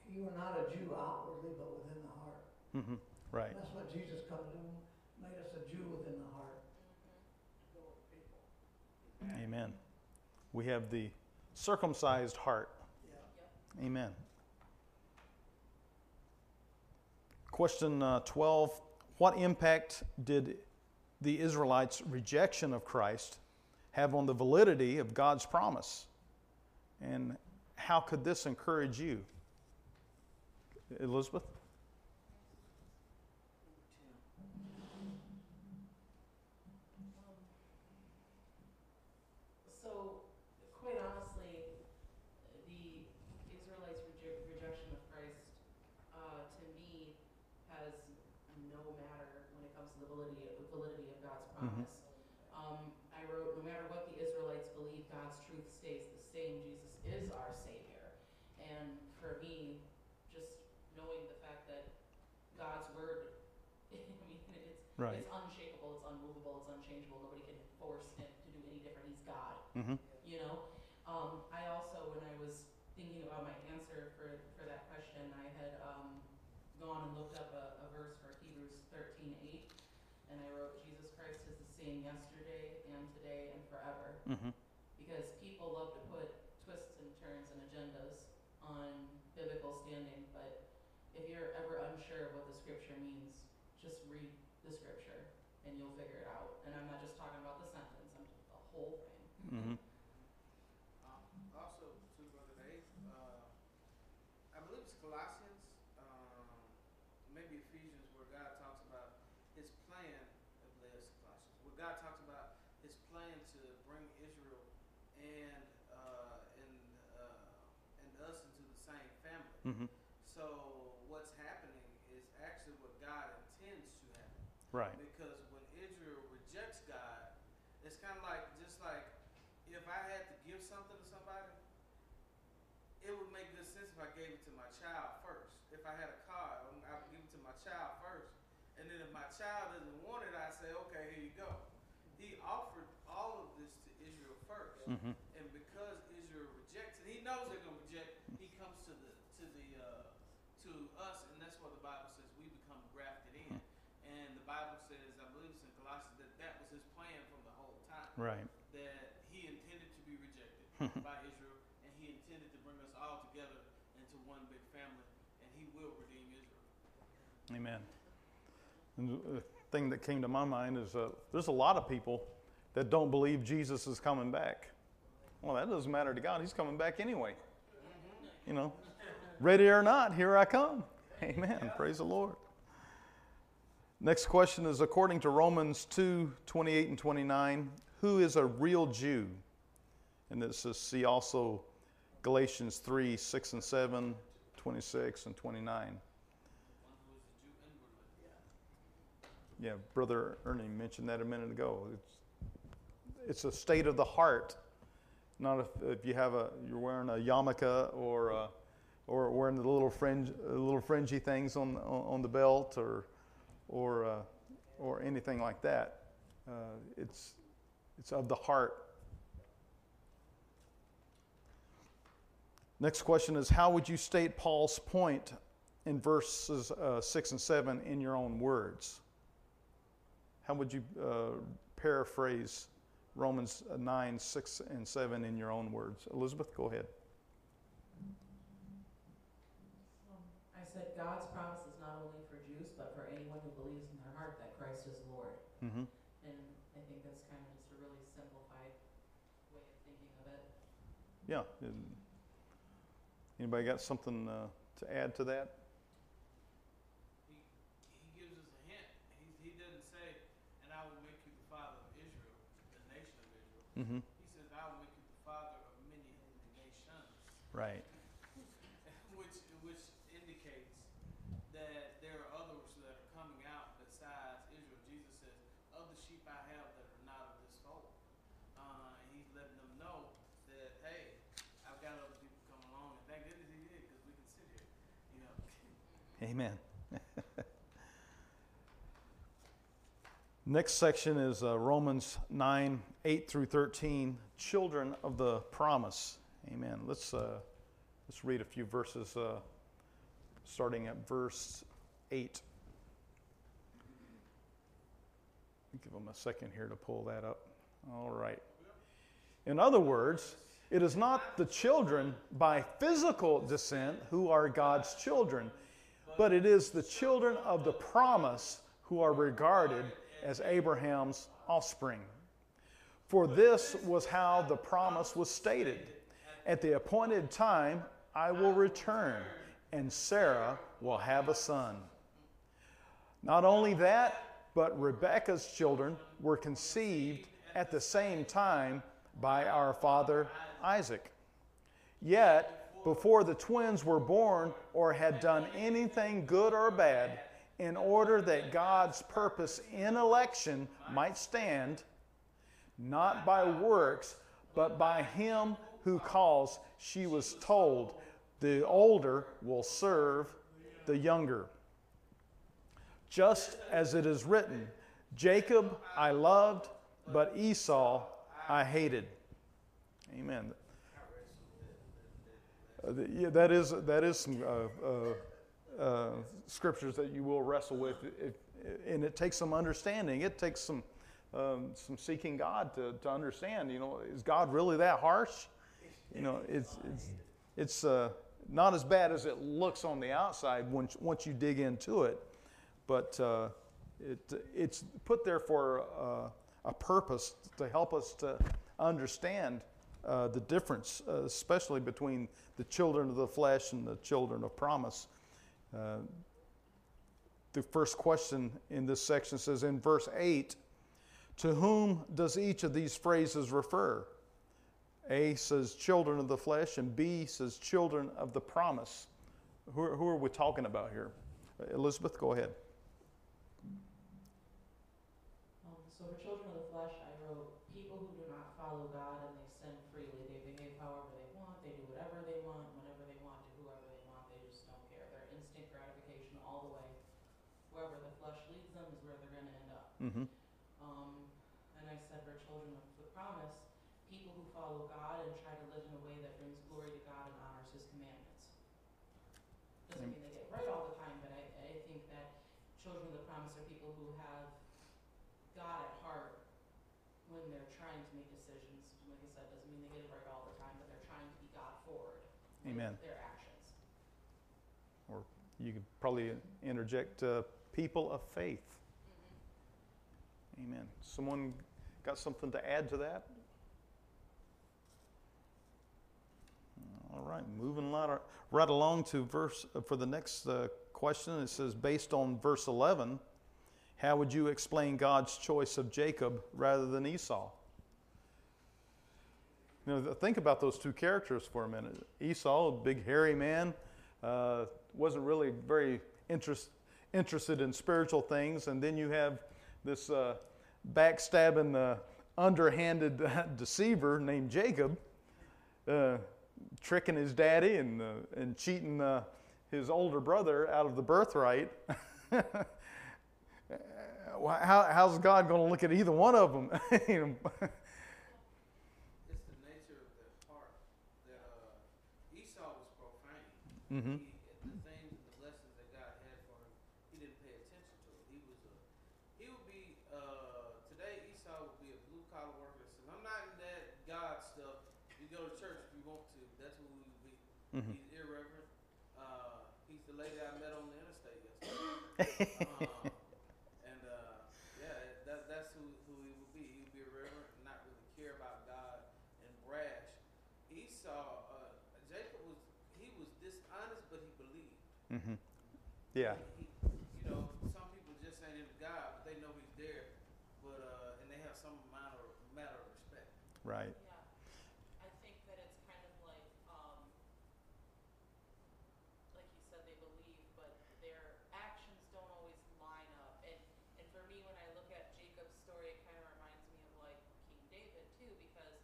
you are not a Jew outwardly, but within the heart. Mm-hmm. Right. That's what Jesus come to do, made us a Jew within the heart, to go with people. Amen. We have the circumcised heart. Yeah. Amen. Question uh, 12 What impact did the Israelites' rejection of Christ have on the validity of God's promise? And how could this encourage you? Elizabeth? So, quite honestly, the Israelites' reje- rejection of Christ, uh, to me, has no matter when it comes to the validity, validity of God's Mhm. promise. Um, I wrote, no matter what the Israelites believe, God's truth stays the same. Jesus is our Savior. And for me, just knowing the fact that God's word, I mean, it's Right. it's unshakable, it's unmovable, it's unchangeable. Nobody can force it to do any different. He's God. Mm-hmm. You know, um, I also, when I was thinking about my answer for, for that question, I had um, gone and looked up a, a verse for Hebrews thirteen eight, and I wrote, Jesus Christ is the same yesterday and today and forever. Mm-hmm. Because people love to put twists and turns and agendas on biblical standing, but if you're ever unsure of what the scripture means, just read the scripture and you'll figure it out. And I'm not just talking about the sentence, I'm just the whole thing. Mm-hmm. Um, also, to Brother Dave, uh, I believe it's Colossians, um, maybe Ephesians, where God talks about His plan. I believe it's Colossians, where God talks about His plan to bring Israel and uh, and uh, and us into the same family. Mm-hmm. So what's happening is actually what God intends to happen. Right. Because when Israel rejects God, it's kind of like just like if I had to give something to somebody, it would make good sense if I gave it to my child first. If I had a car, I would give it to my child first, and then if my child doesn't want it, I say, okay, here you go. He offered all of this to Israel 1st Mm-hmm. and because Israel rejects it, he knows they're gonna reject. He comes to the to the uh, to us, and that's what the Bible says we become grafted in. And the Bible says, I believe it's in Colossians, that that was his plan from the whole time. Right. That he intended to be rejected by Israel, and he intended to bring us all together into one big family, and he will redeem Israel. Amen. And the thing that came to my mind is uh, there's a lot of people that don't believe Jesus is coming back. Well, that doesn't matter to God. He's coming back anyway. You know, ready or not, here I come. Amen. Praise the Lord. Next question is according to Romans 2 28 and 29, who is a real Jew? And this is see also Galatians 3 6 and 7, 26 and 29. One who is a Jew inwardly. Yeah, Brother Ernie mentioned that a minute ago. It's, it's a state of the heart, not if, if you have a you're wearing a yarmulke or uh, or wearing the little fringe little fringy things on on, on the belt or or uh, or anything like that. Uh, it's it's of the heart. Next question is How would you state Paul's point in verses uh, 6 and 7 in your own words? How would you uh, paraphrase Romans 9, 6, and 7 in your own words? Elizabeth, go ahead. I said God's promise is not only for Jews, but for anyone who believes in their heart that Christ is Lord. Mm-hmm. And I think that's kind of just a really simplified way of thinking of it. Yeah. Anybody got something uh, to add to that? He, he gives us a hint. He, he doesn't say, and I will make you the father of Israel, the nation of Israel. Mm-hmm. He says, I will make you the father of many nations, Right. which which indicates that there are others that are coming out besides Israel. Jesus says, "Other sheep I have that are not of this fold," uh, and he's letting them know that, hey, I've got other people coming along, and thank goodness he did, because we can sit here, you know. Amen. Next section is uh, Romans 9, 8 through 13, children of the promise. Amen. Let's, uh, let's read a few verses uh, starting at verse 8. Give them a second here to pull that up. All right. In other words, it is not the children by physical descent who are God's children, but it is the children of the promise who are regarded as Abraham's offspring. For this was how the promise was stated At the appointed time, I will return, and Sarah will have a son. Not only that, but Rebekah's children were conceived at the same time by our father Isaac. Yet, before the twins were born or had done anything good or bad, in order that God's purpose in election might stand, not by works, but by him who calls, she was told, the older will serve the younger. Just as it is written, Jacob I loved, but Esau I hated. Amen. Uh, yeah, that is that is some uh, uh, scriptures that you will wrestle with, if, and it takes some understanding. It takes some um, some seeking God to, to understand. You know, is God really that harsh? You know, it's it's it's uh, not as bad as it looks on the outside once once you dig into it, but uh, it it's put there for uh, a purpose to help us to understand uh, the difference, uh, especially between the children of the flesh and the children of promise. Uh, the first question in this section says in verse 8, to whom does each of these phrases refer? A says children of the flesh, and B says children of the promise. Who are, who are we talking about here? Elizabeth, go ahead. Um, so for children of the flesh, I wrote people who do not follow God and they sin freely. They behave however they want. They do whatever they want, whenever they want, to whoever they want. They just don't care. They're instant gratification all the way. Wherever the flesh leads them is where they're going to end up. Mm-hmm. Um, and I said for children of the promise, people who follow God and try to live in a way that brings glory to God and honors His commandments. Doesn't Am- mean they get it right all the time, but I, I think that children of the promise are people who have God at heart when they're trying to make decisions. Like I said, doesn't mean they get it right all the time, but they're trying to be God forward. with Amen. Their actions. Or you could probably interject uh, people of faith. Amen. Someone got something to add to that? All right, moving right, along to verse uh, for the next uh, question. It says, based on verse 11, how would you explain God's choice of Jacob rather than Esau? You know, think about those two characters for a minute. Esau, a big hairy man, uh, wasn't really very interest, interested in spiritual things, and then you have this uh, backstabbing, uh, underhanded deceiver named Jacob, uh, tricking his daddy and, uh, and cheating his older brother out of the birthright. How, how's God going to look at either one of them? It's the nature of the heart that uh, Esau was profane. Mhm. He, the things and the blessings that God had for him, he didn't pay attention to it. He was a, he would be uh, today. Esau would be a blue collar worker. that says, "I'm not in that God stuff. You go to church if you want to. That's who he would be. Mhm. He's irreverent. Uh, he's the lady I met on the interstate yesterday. Um, and uh, yeah, that, that's who, who he would be. He would be irreverent and not really care about God and brash. Esau, uh, Jacob was he was dishonest, but he believed. Mm-hmm. Yeah. He, you know, some people just ain't into God, but they know He's there. But uh, and they have some amount of matter of respect. Right. Yeah, I think that it's kind of like, um, like you said, they believe, but their actions don't always line up. And, and for me, when I look at Jacob's story, it kind of reminds me of like King David too, because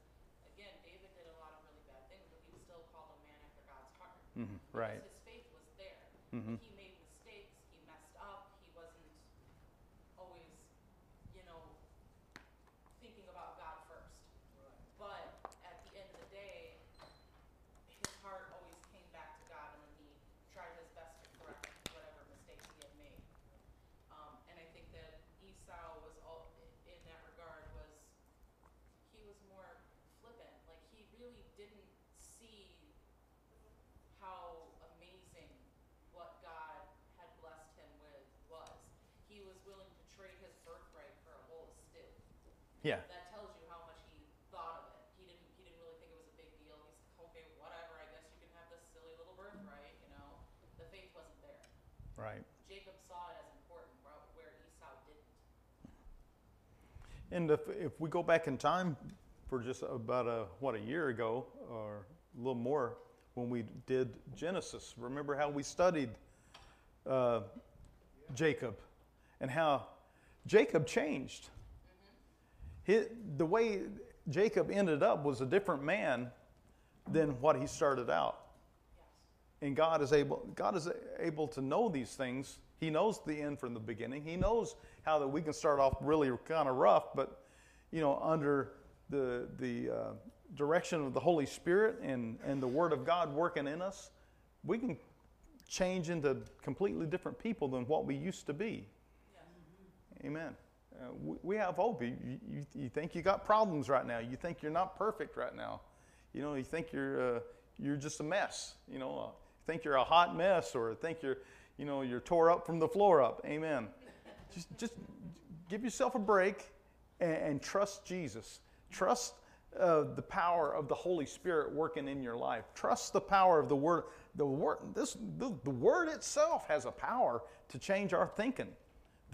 again, David did a lot of really bad things, but he was still called a man after God's heart. Mhm. Right. Because his faith was there. Mhm. He made mistakes, he messed up, he wasn't always, you know, thinking about God first. But at the end of the day, his heart always came back to God and then he tried his best to correct whatever mistakes he had made. Um, and I think that Esau was all, in that regard, was, he was more flippant. Like he really didn't see how amazing what God had blessed him with was. He was willing to trade his birthright for a bowl of stew. Yeah. That tells you how much he thought of it. He didn't he didn't really think it was a big deal. He's okay, whatever, I guess you can have this silly little birthright, you know. The faith wasn't there. Right. Jacob saw it as important where, where Esau didn't. And if, if we go back in time for just about a what a year ago or a little more when we did Genesis, remember how we studied uh, Jacob and how Jacob changed. He, the way Jacob ended up was a different man than what he started out. And God is able God is able to know these things. He knows the end from the beginning. He knows how that we can start off really kind of rough, but you know, under the the uh, direction of the Holy Spirit and, and the Word of God working in us, we can change into completely different people than what we used to be. Amen. Uh, we, we have hope. You, you, you think you got problems right now. You think you're not perfect right now. You know, you think you're, uh, you're just a mess. You know, uh, think you're a hot mess or think you're, you know, you're tore up from the floor up. Amen. just, just give yourself a break and, and trust Jesus. Trust uh, the power of the Holy Spirit working in your life. Trust the power of the Word. The Word, this, the, the Word itself has a power to change our thinking,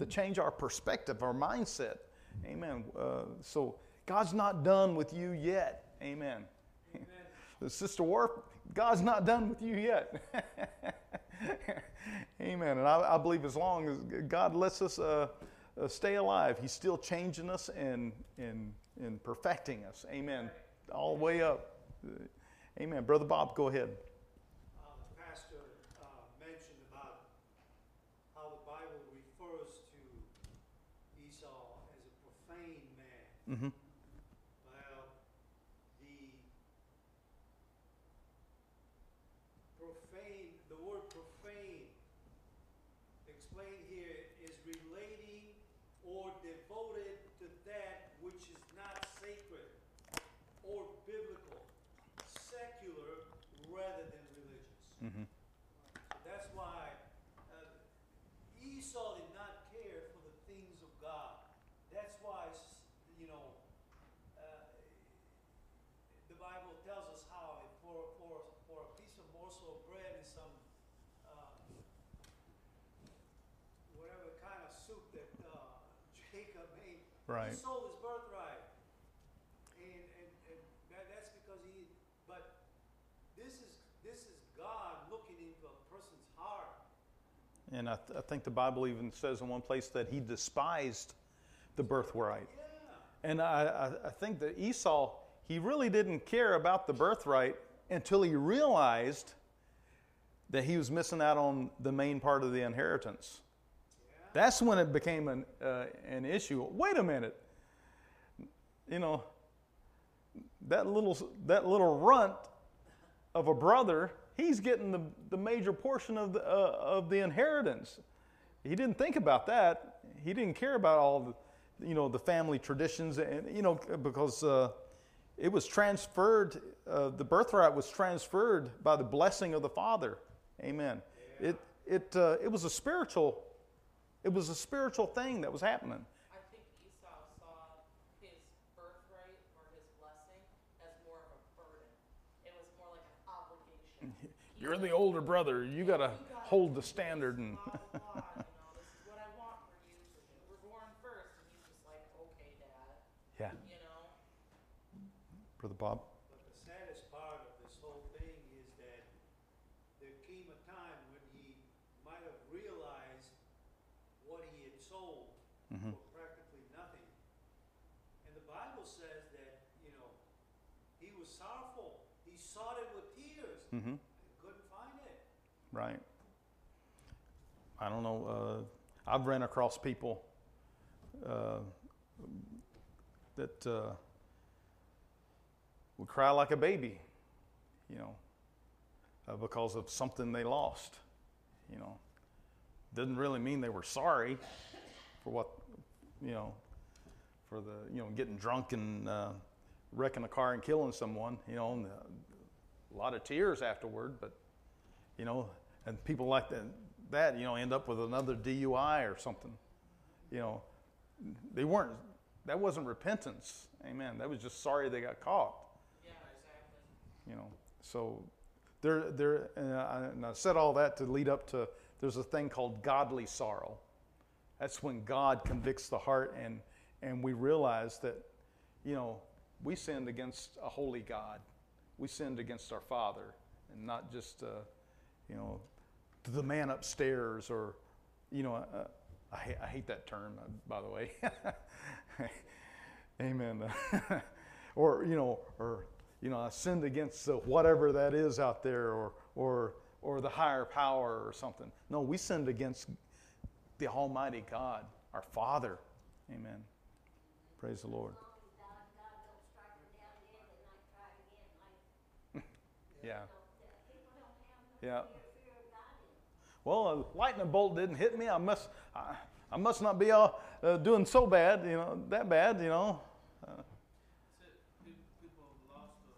to change our perspective, our mindset. Amen. Uh, so God's not done with you yet. Amen. Amen. Sister Worf, God's not done with you yet. Amen. And I, I, believe as long as God lets us uh, uh, stay alive, He's still changing us and, and, and perfecting us. Amen. All the way up. Amen. Brother Bob, go ahead. Uh, the pastor uh, mentioned about how the Bible refers to Esau as a profane Mm-hmm. Well, the profane, the word profane explained here is relating or devoted to that which is not sacred or biblical, secular rather than religious. Mm-hmm. That's why uh, Esau did not care for the things of God. That's why, you know, uh, the Bible tells us how for, for, for a piece of morsel of bread and some uh, whatever kind of soup that uh, Jacob made, right. he sold his birthright. And, and, and that, that's because he, but this is, this is God looking into a person's heart. And I, th- I, think the Bible even says in one place that he despised the birthright. Yeah. And I, I, I think that Esau, he really didn't care about the birthright until he realized that he was missing out on the main part of the inheritance. That's when it became an, uh, an issue. Wait a minute. You know, that little, that little runt of a brother he's getting the, the major portion of the, uh, of the inheritance. He didn't think about that. He didn't care about all the, you know, the family traditions, and you know, because uh, it was transferred. Uh, the birthright was transferred by the blessing of the father. Amen. Yeah. It it uh, it was a spiritual. It was a spiritual thing that was happening. I think Esau saw his birthright or his blessing as more of a burden. It was more like an obligation. You're the older brother. You got to hold the standard and. yeah. You know. Brother Bob. But the saddest part of this whole thing is that there came a time when he might have realized what he had sold mm-hmm. for practically nothing. And the Bible says that, you know, he was sorrowful. He sought it with tears. Mm-hmm. Couldn't find it. Right. I don't know. Uh, I've ran across people uh, that uh, would cry like a baby, you know, uh, because of something they lost. You know, didn't really mean they were sorry for what, you know, for the you know getting drunk and uh, wrecking a car and killing someone. You know, and, uh, a lot of tears afterward, but you know and people like that, that you know end up with another DUI or something. You know, they weren't. That wasn't repentance. Amen. That was just sorry they got caught. Yeah, exactly. You know, so there, there, and I, and I said all that to lead up to. There's a thing called godly sorrow. That's when God convicts the heart, and and we realize that, you know, we sinned against a holy God. We sinned against our Father, and not just, uh, you know, the man upstairs, or, you know, uh, I, hate, I, hate that term, uh, by the way. Amen. or, you know, or, you know, I sinned against uh, whatever that is out there, or, or, or the higher power, or something. No, we sinned against the Almighty God, our Father. Amen. Praise the Lord. Yeah. Yeah. Well, a lightning bolt didn't hit me. I must, I, I must not be all, uh, doing so bad, you know, that bad, you know. Uh, That's it. People, people have lost a,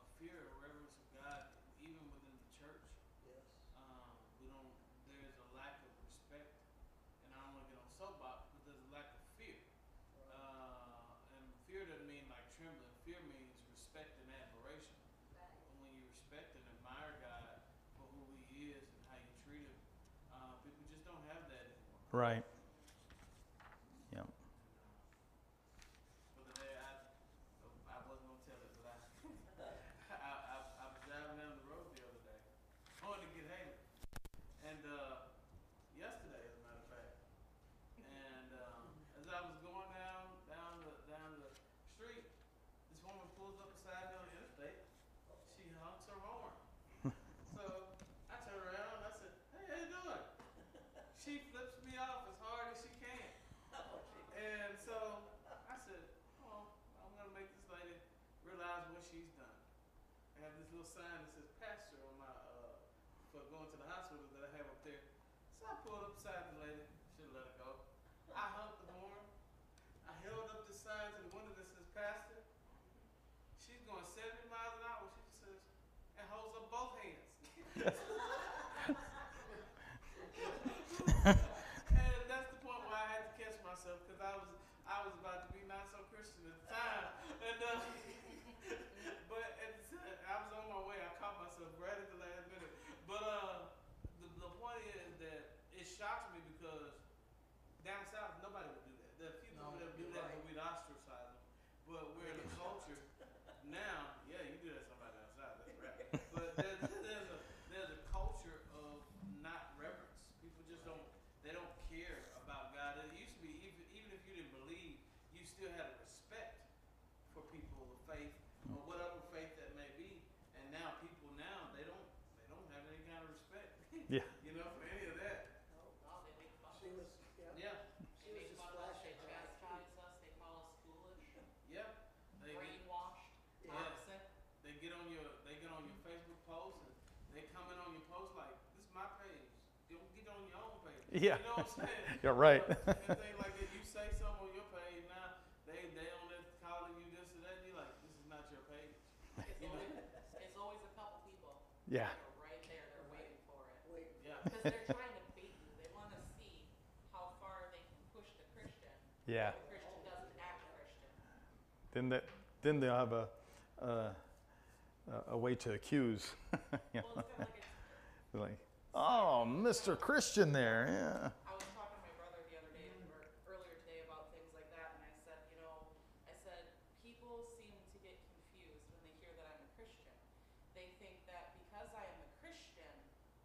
a fear, a reverence of God, even within the church. Yes. Um, we don't. There's a lack of respect, and I don't want to get on soapbox, but there's a lack of fear. Uh, and fear doesn't mean like trembling. Fear means respect and admiration. And when you respect and admire God for who He is and how you treat Him, uh, people just don't have that anymore. Right. Yeah. But today I, I wasn't gonna tell it, but I, I, I, I was driving down the road the other day, going to get Haley, and uh, yesterday, as a matter of fact, and um, as I was going down down the down the street, this woman pulls up beside me on the interstate. She honks her horn. so I turn around and I said, "Hey, how you doing?" She flips me off as hard as she can. And so I said, oh, I'm going to make this lady realize what she's done. I have this little sign that says pastor on my, uh, for going to the hospital that I have up there. So I pulled up beside the lady. Should have let her go. I humped the horn. I held up the sign to the window that says pastor. She's going 70 miles an hour. She just says, and holds up both hands. and that's the point where I had to catch myself because I was I was about to be not so Christian at the time, and uh, but at the time, I was on my way. I caught myself right at the last minute. But uh, the, the point is that it shocks me because down south nobody would do that. There are a few No, people that do you're that, right. but we'd ostracize them. But we're in a culture now. Yeah, you do that to somebody down south. That's right. But there's, there's a there's a culture of not reverence. People just don't they don't care about God. It used to be even even if you didn't believe, you still had a respect for people of faith or mm. whatever faith that may be. And now people now they don't they don't have any kind of respect. Yeah. you know, for any of that. Oh, they make fun She of was, us. yeah, Yeah, she They was make just fun of us, they her chastise us, they call us foolish, yeah. They get, brainwashed, Yeah. they get on your they get on your Facebook post and they comment on your post like this is my page. Don't get on your own page. Yeah. You know what I'm saying? You're right. and things like that. You say something on your page now, they they on there calling you this and that. And you're like, this is not your page. It's You know? always, it's always a couple people. Yeah. that are right there, they're waiting for it. Wait, Yeah. Because they're trying to bait you, they wanna see how far they can push the Christian. Yeah. The Christian doesn't act Christian. Then that, then they'll have a, uh, a way to accuse. you Well, know, it's kinda like it's, like, oh, Mr. Christian there. Yeah. I was talking to my brother the other day, or earlier today, about things like that, and I said, you know, I said, people seem to get confused when they hear that I'm a Christian. They think that because I am a Christian,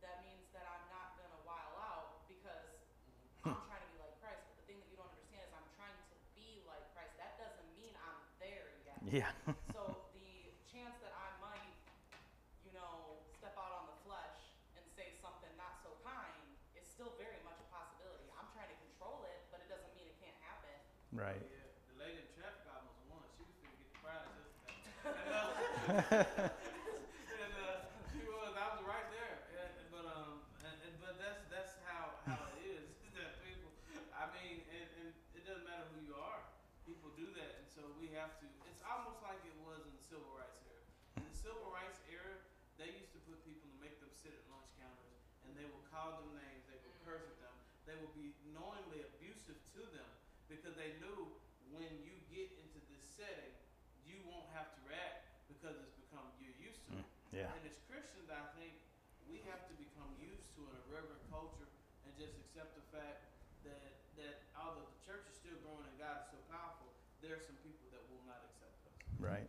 that means that I'm not gonna while out because I'm trying to be like Christ. But the thing that you don't understand is I'm trying to be like Christ. That doesn't mean I'm there yet. Yeah. So the chance that I might, you know, step out on the flesh and say something not so kind is still very much a possibility. I'm trying to control it, but it doesn't mean it can't happen. Right. Yeah, the lady in traffic almost won. She was gonna get the prize yesterday. And, uh, and, uh, she was. I was right there. And, and- but um, and, and, but that's that's how how it is. is that people. I mean, and, and it doesn't matter who you are. People do that, and so we have to. It's almost like it was in the civil rights era. In the civil rights era, they used to put people to make them sit at lunch counters, and they will call them names. They will curse at them. They will be knowingly abusive to them because they knew when you get into this setting, you won't have to react because it's become you're used to mm, it. Yeah. And as Christians, I think we have to become used to an irreverent culture and just accept the fact that that although the church is still growing and God is so powerful, there are some people that will not accept us, Right.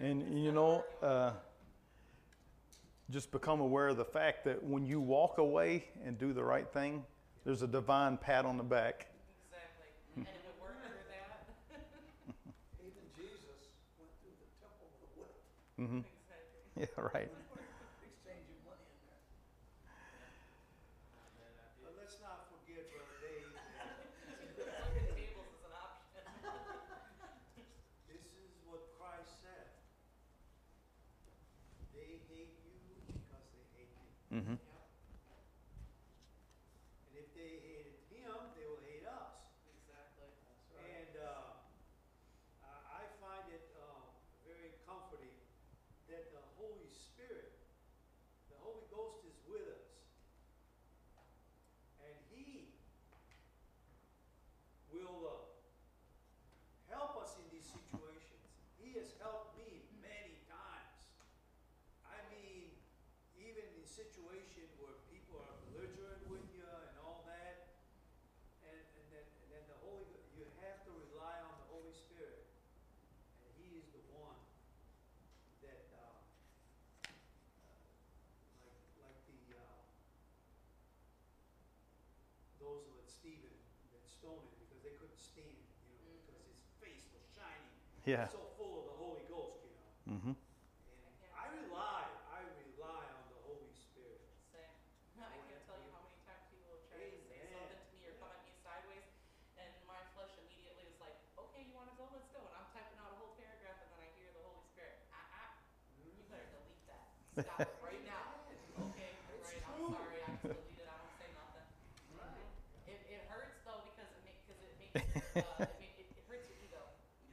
And you know, uh, just become aware of the fact that when you walk away and do the right thing, there's a divine pat on the back. Exactly. Even Jesus went through the temple. Mm-hmm. Exactly. Yeah, right. Stephen that stoned him because they couldn't stand it, you know, mm-hmm. because his face was shining. Yeah. So full of the Holy Ghost, you know. Mm-hmm. And I rely, I rely on the Holy Spirit. Same. I can't tell you how many times people will try Amen. to say something to me or come at me sideways, and my flesh immediately is like, okay, you want to go? Let's go. And I'm typing out a whole paragraph, and then I hear the Holy Spirit, ah, ah, you mm-hmm. better delete that. Stop it hurts your ego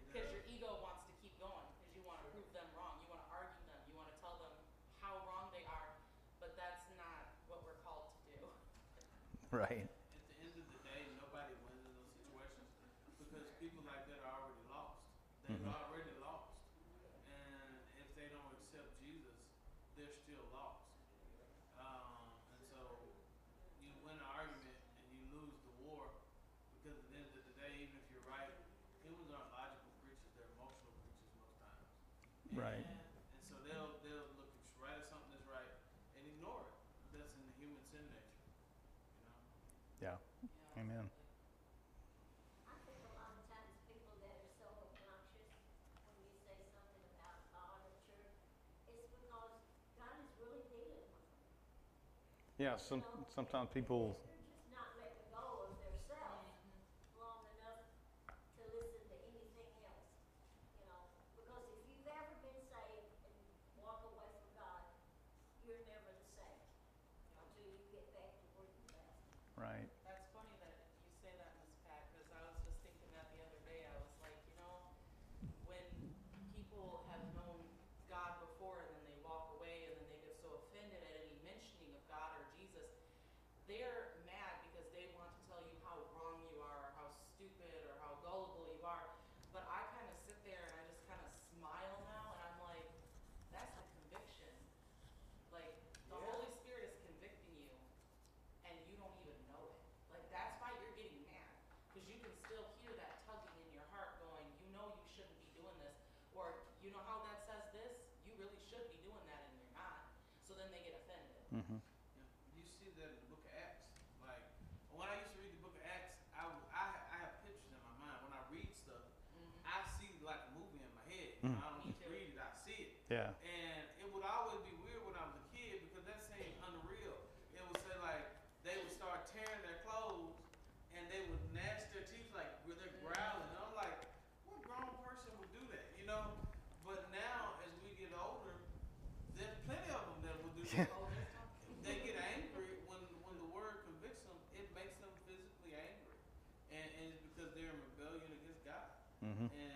because your ego wants to keep going because you want to prove them wrong. You want to argue them. You want to tell them how wrong they are, but that's not what we're called to do. Right. Yeah, some, sometimes people Mm-hmm. And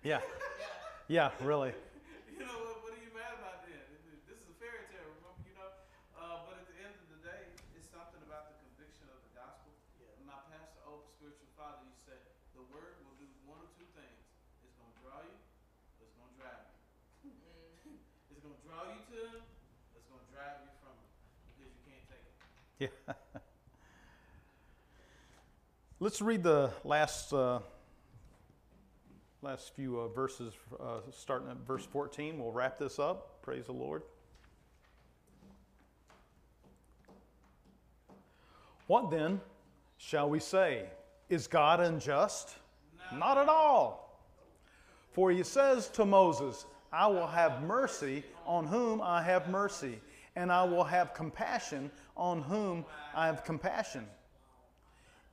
Yeah. yeah, really. you know, what, what, are you mad about then? This is a fairy tale, remember, you know? Uh, but at the end of the day, it's something about the conviction of the gospel. Yeah. My pastor, old spiritual father, you said, the word will do one or two things. It's going to draw you, or it's going to drive you. Mm-hmm. it's going to draw you to him, or it's going to drive you from him, because you can't take it. Yeah. Let's read the last uh, last few uh, verses, uh, starting at verse 14. We'll wrap this up. Praise the Lord. What then shall we say? Is God unjust? Not at all. For he says to Moses, I will have mercy on whom I have mercy, and I will have compassion on whom I have compassion.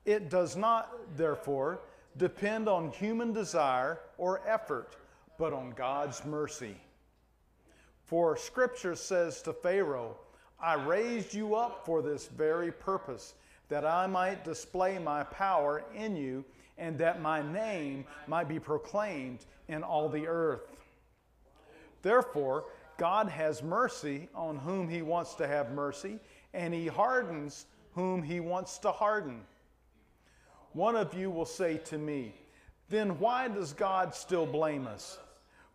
It does not, therefore, depend on human desire or effort, but on God's mercy. For Scripture says to Pharaoh, I raised you up for this very purpose, that I might display my power in you, and that my name might be proclaimed in all the earth. Therefore, God has mercy on whom he wants to have mercy, and he hardens whom he wants to harden. One of you will say to me, Then why does God still blame us?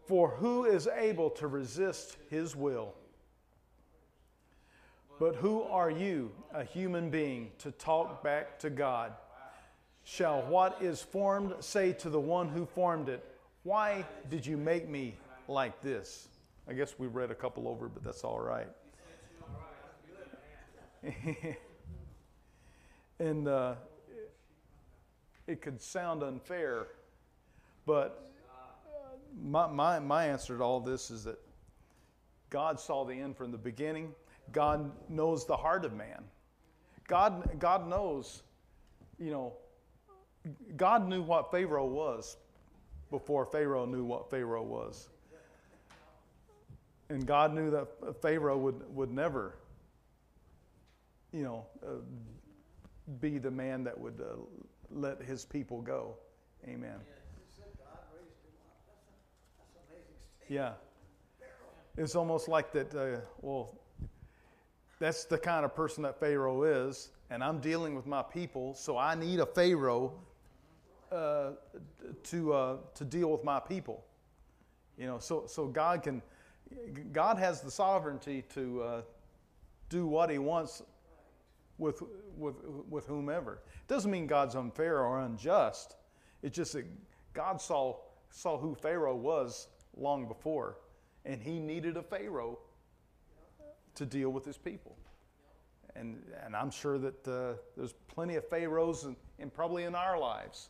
For who is able to resist his will? But who are you, a human being, to talk back to God? Shall what is formed say to the one who formed it, Why did you make me like this? I guess we read a couple over, but that's all right. and uh, it could sound unfair, but my, my, my answer to all this is that God saw the end from the beginning. God knows the heart of man. God, God knows, you know, God knew what Pharaoh was before Pharaoh knew what Pharaoh was. And God knew that Pharaoh would, would never, you know, uh, be the man that would uh, let his people go. Amen. Yeah. It's almost like that, uh, well, that's the kind of person that Pharaoh is, and I'm dealing with my people, so I need a Pharaoh uh, to, uh, to deal with my people. You know, so, so God can, God has the sovereignty to uh, do what He wants with, with, with whomever. It doesn't mean God's unfair or unjust. It's just that God saw, saw who Pharaoh was long before, and He needed a Pharaoh to deal with His people. And, and I'm sure that uh, there's plenty of Pharaohs and, probably in our lives.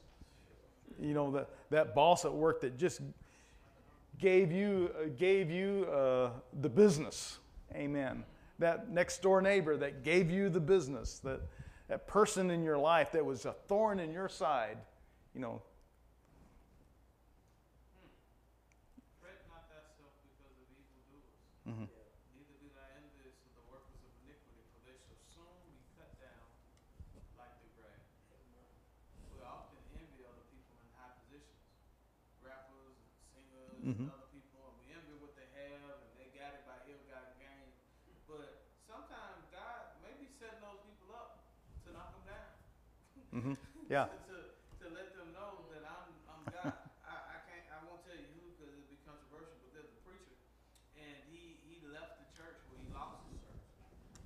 You know, that, that boss at work that just gave you, uh, gave you uh, the business. Amen. That next door neighbor that gave you the business, that, that person in your life that was a thorn in your side, you know. Fret not thyself because of evildoers. Mm-hmm. Neither be thou envious of the workers of iniquity, for they shall soon be cut down like the grass. We often envy other people in high positions, rappers and singers Mhm. and other people, and we envy what they have, and they got it by ill-gotten gain. But sometimes God may be setting those people up to knock them down. Mm-hmm. Yeah. to, to, let them know that I'm, I'm God. I, I can't, I won't tell you who because it'd be controversial, but there's a preacher, and he, he left the church where he lost his church.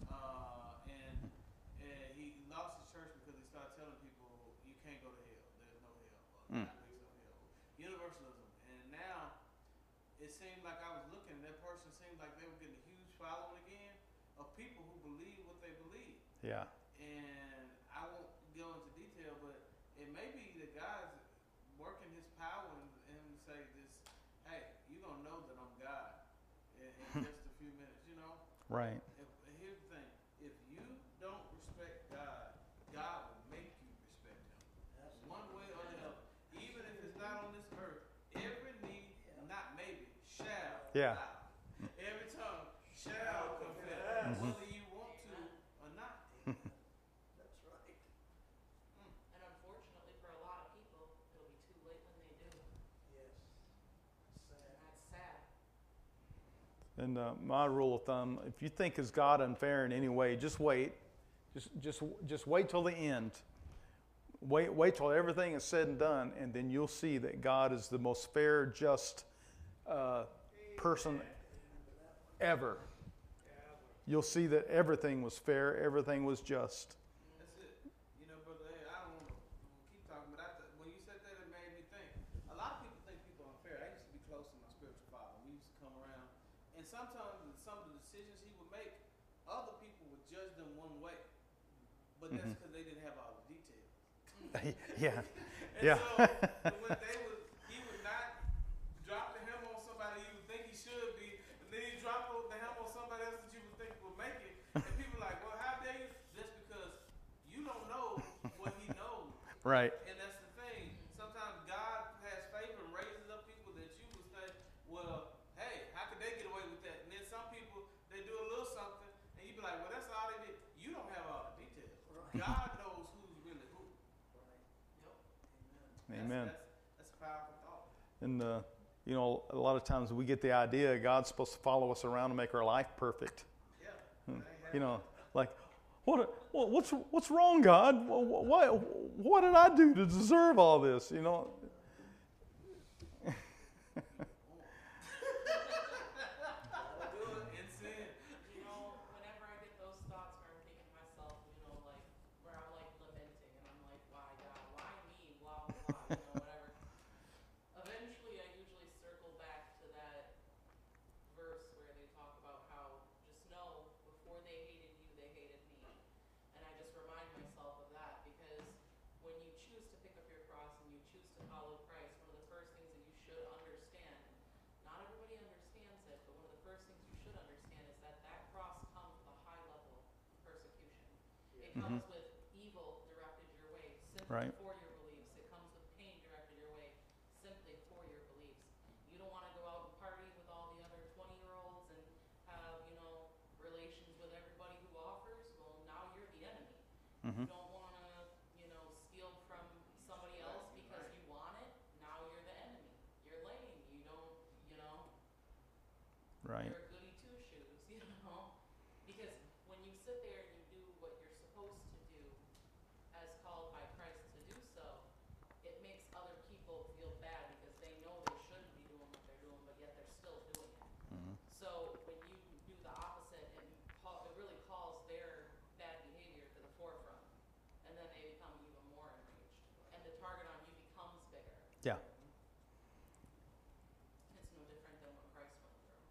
Uh, and, and he lost his church because he started telling people, you can't go to hell. There's no hell. Or Mm. No hell. Universalism. And now, it seemed like I was looking, that person seemed like they were getting a huge following again of people who believe what they believe Yeah. and I won't go into detail, but it may be that God's working His power in him to say this. Hey, you're gonna know that I'm God in, in just a few minutes. You know. Right. If, here's the thing: if you don't respect God, God will make you respect Him. One way or the other. Even if it's not on this earth, every knee, not maybe, shall Yeah. bow. Every tongue shall confess, whether you want to or not. That's right. And unfortunately for a lot of people, it'll be too late when they do. Yes. And Sad. that's And uh, my rule of thumb: if you think is God unfair in any way, just wait. Just, just, just wait till the end. Wait, wait till everything is said and done, and then you'll see that God is the most fair, just uh, person ever. You'll see that everything was fair, everything was just. That's it. You know, brother, hey, I don't want to keep talking, but I th- when you said that, it made me think. A lot of people think people are unfair. I used to be close to my spiritual father. We used to come around, and sometimes with some of the decisions he would make, other people would judge them one way, but that's Mhm. because they didn't have all the details. yeah, And Yeah. so when they would, he would not drop the hammer on somebody you would think he should be, and then he drop the hammer on somebody else that you would think would make it. And people are like, well, how dare you? Just because you don't know what he knows. right. And that's the thing. Sometimes God has favor and raises up people that you would say, well, hey, how could they get away with that? And then some people, they do a little something, and you be like, well, that's all they did. You don't have all the details. God knows who's really who. That's- Amen. That's, that's a powerful thought. And, uh, you know, a lot of times we get the idea God's supposed to follow us around and make our life perfect. Yeah. Hmm. You know, like, what, what, what's, what's wrong, God? What, what, what did I do to deserve all this? You know, Do it in sin. You know, whenever I get those thoughts where I'm thinking to myself, you know, like where I'm like lamenting and I'm like, why God, why me, blah blah blah, you know, whatever. Eventually, I usually circle back to that verse where they talk about how just know before they hated you, they hated me, and I just remind myself of that because when you choose to pick up your cross and you choose to follow Christ, one of the first things that you should understand not everybody understands it, but one of the first things you should understand is that that cross comes with a high level of persecution. It Mm-hmm. comes with evil directed your way Right. for your beliefs. It comes with pain directed your way simply for your beliefs. You don't want to go out and party with all the other 20 year olds and have, you know, relations with everybody who offers. Well, now you're the enemy. Mhm. You don't want to, you know, steal from somebody else because you want it. Now you're the enemy. You're lame. You don't, you know, right. you're a goody two shoes, you know? Because when you sit there and you do what you're supposed to do as called by Christ to do so, it makes other people feel bad because they know they shouldn't be doing what they're doing, but yet they're still doing it. Mhm. So when you do the opposite, it, call, it really calls their bad behavior to the forefront, and then they become even more enraged, and the target on you becomes bigger. Yeah. It's no different than what Christ went through.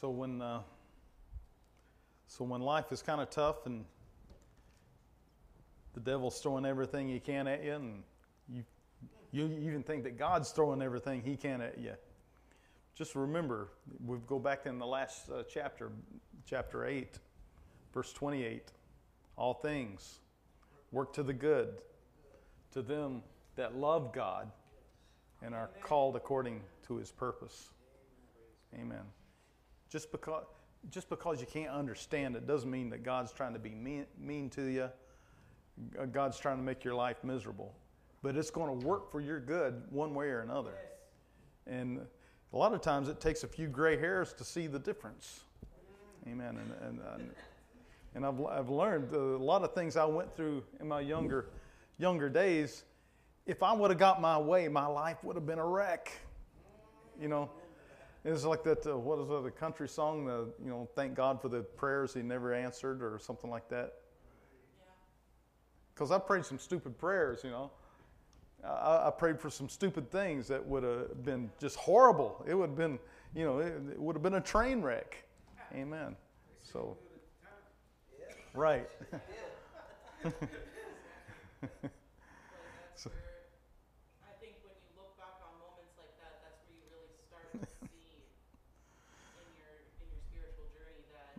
So when, uh, so when life is kind of tough and the devil's throwing everything he can at you, and you, you even think that God's throwing everything he can at you, just remember, we go back in the last uh, chapter, chapter 8, verse 28. All things work to the good to them that love God and are called according to his purpose. Amen. Just because, just because you can't understand it doesn't mean that God's trying to be mean, mean to you. God's trying to make your life miserable. But it's going to work for your good one way or another. And a lot of times it takes a few gray hairs to see the difference. Mm-hmm. Amen. And, and, and, I've, I've learned a lot of things I went through in my younger, younger days. If I would have got my way, my life would have been a wreck. You know, it's like that. Uh, what is it? The country song. The you know, thank God for the prayers He never answered, or something like that. Yeah. Because I prayed some stupid prayers. You know, I, I prayed for some stupid things that would have been just horrible. It would have been, you know, it, it would have been a train wreck. Amen. So, right. But that's where I think when you look back on moments like that, that's where you really start to see in your in your spiritual journey that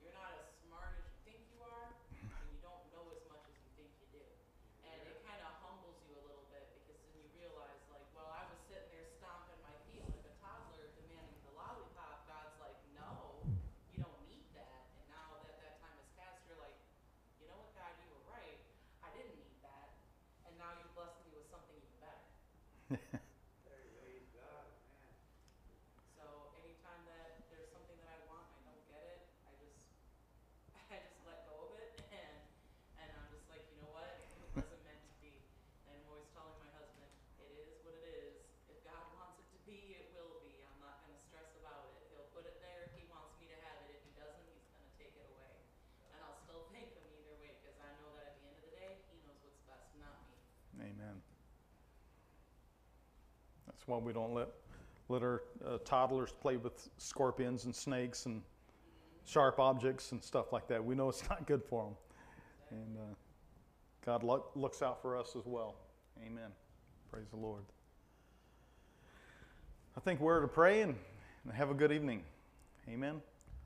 you're not as smart as you think you are, and you don't know as much as you think you do. And it kind of humbles you a little bit because then you realize, like, well, I was sitting there stomping my feet like a toddler demanding the lollipop. God's like, no, you don't need that. And now that that time has passed, you're like, you know what, God, you were right. I didn't need that. And now you Amen. That's why we don't let let our uh, toddlers play with scorpions and snakes and sharp objects and stuff like that. We know it's not good for them, and uh, God lo- looks out for us as well. Amen. Praise the Lord. I think we're to pray and have a good evening. Amen.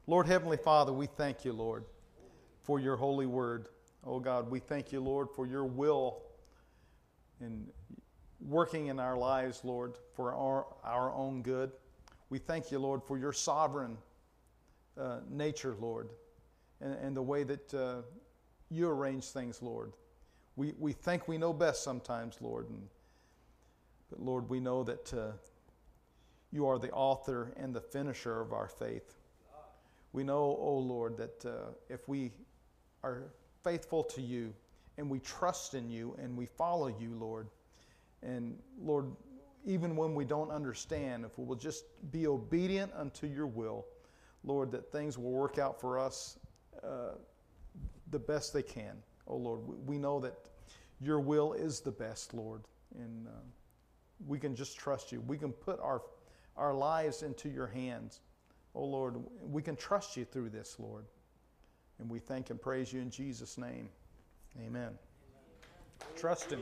Lord Heavenly Father, we thank you, Lord, for your holy word. Oh God, we thank you, Lord, for your will in working in our lives, Lord, for our, our own good. We thank you, Lord, for your sovereign uh, nature, Lord, and, and, the way that uh, you arrange things, Lord. We, we think we know best sometimes, Lord, and, but Lord, we know that uh, you are the author and the finisher of our faith. We know, oh Lord, that uh, if we are faithful to you and we trust in you and we follow you, Lord, and Lord, even when we don't understand, if we will just be obedient unto your will, Lord, that things will work out for us uh, the best they can. Oh Lord, we know that your will is the best, Lord, and uh, we can just trust you. We can put our our lives into your hands. Oh Lord, we can trust you through this, Lord. And we thank and praise you in Jesus' name. Amen. Trust him.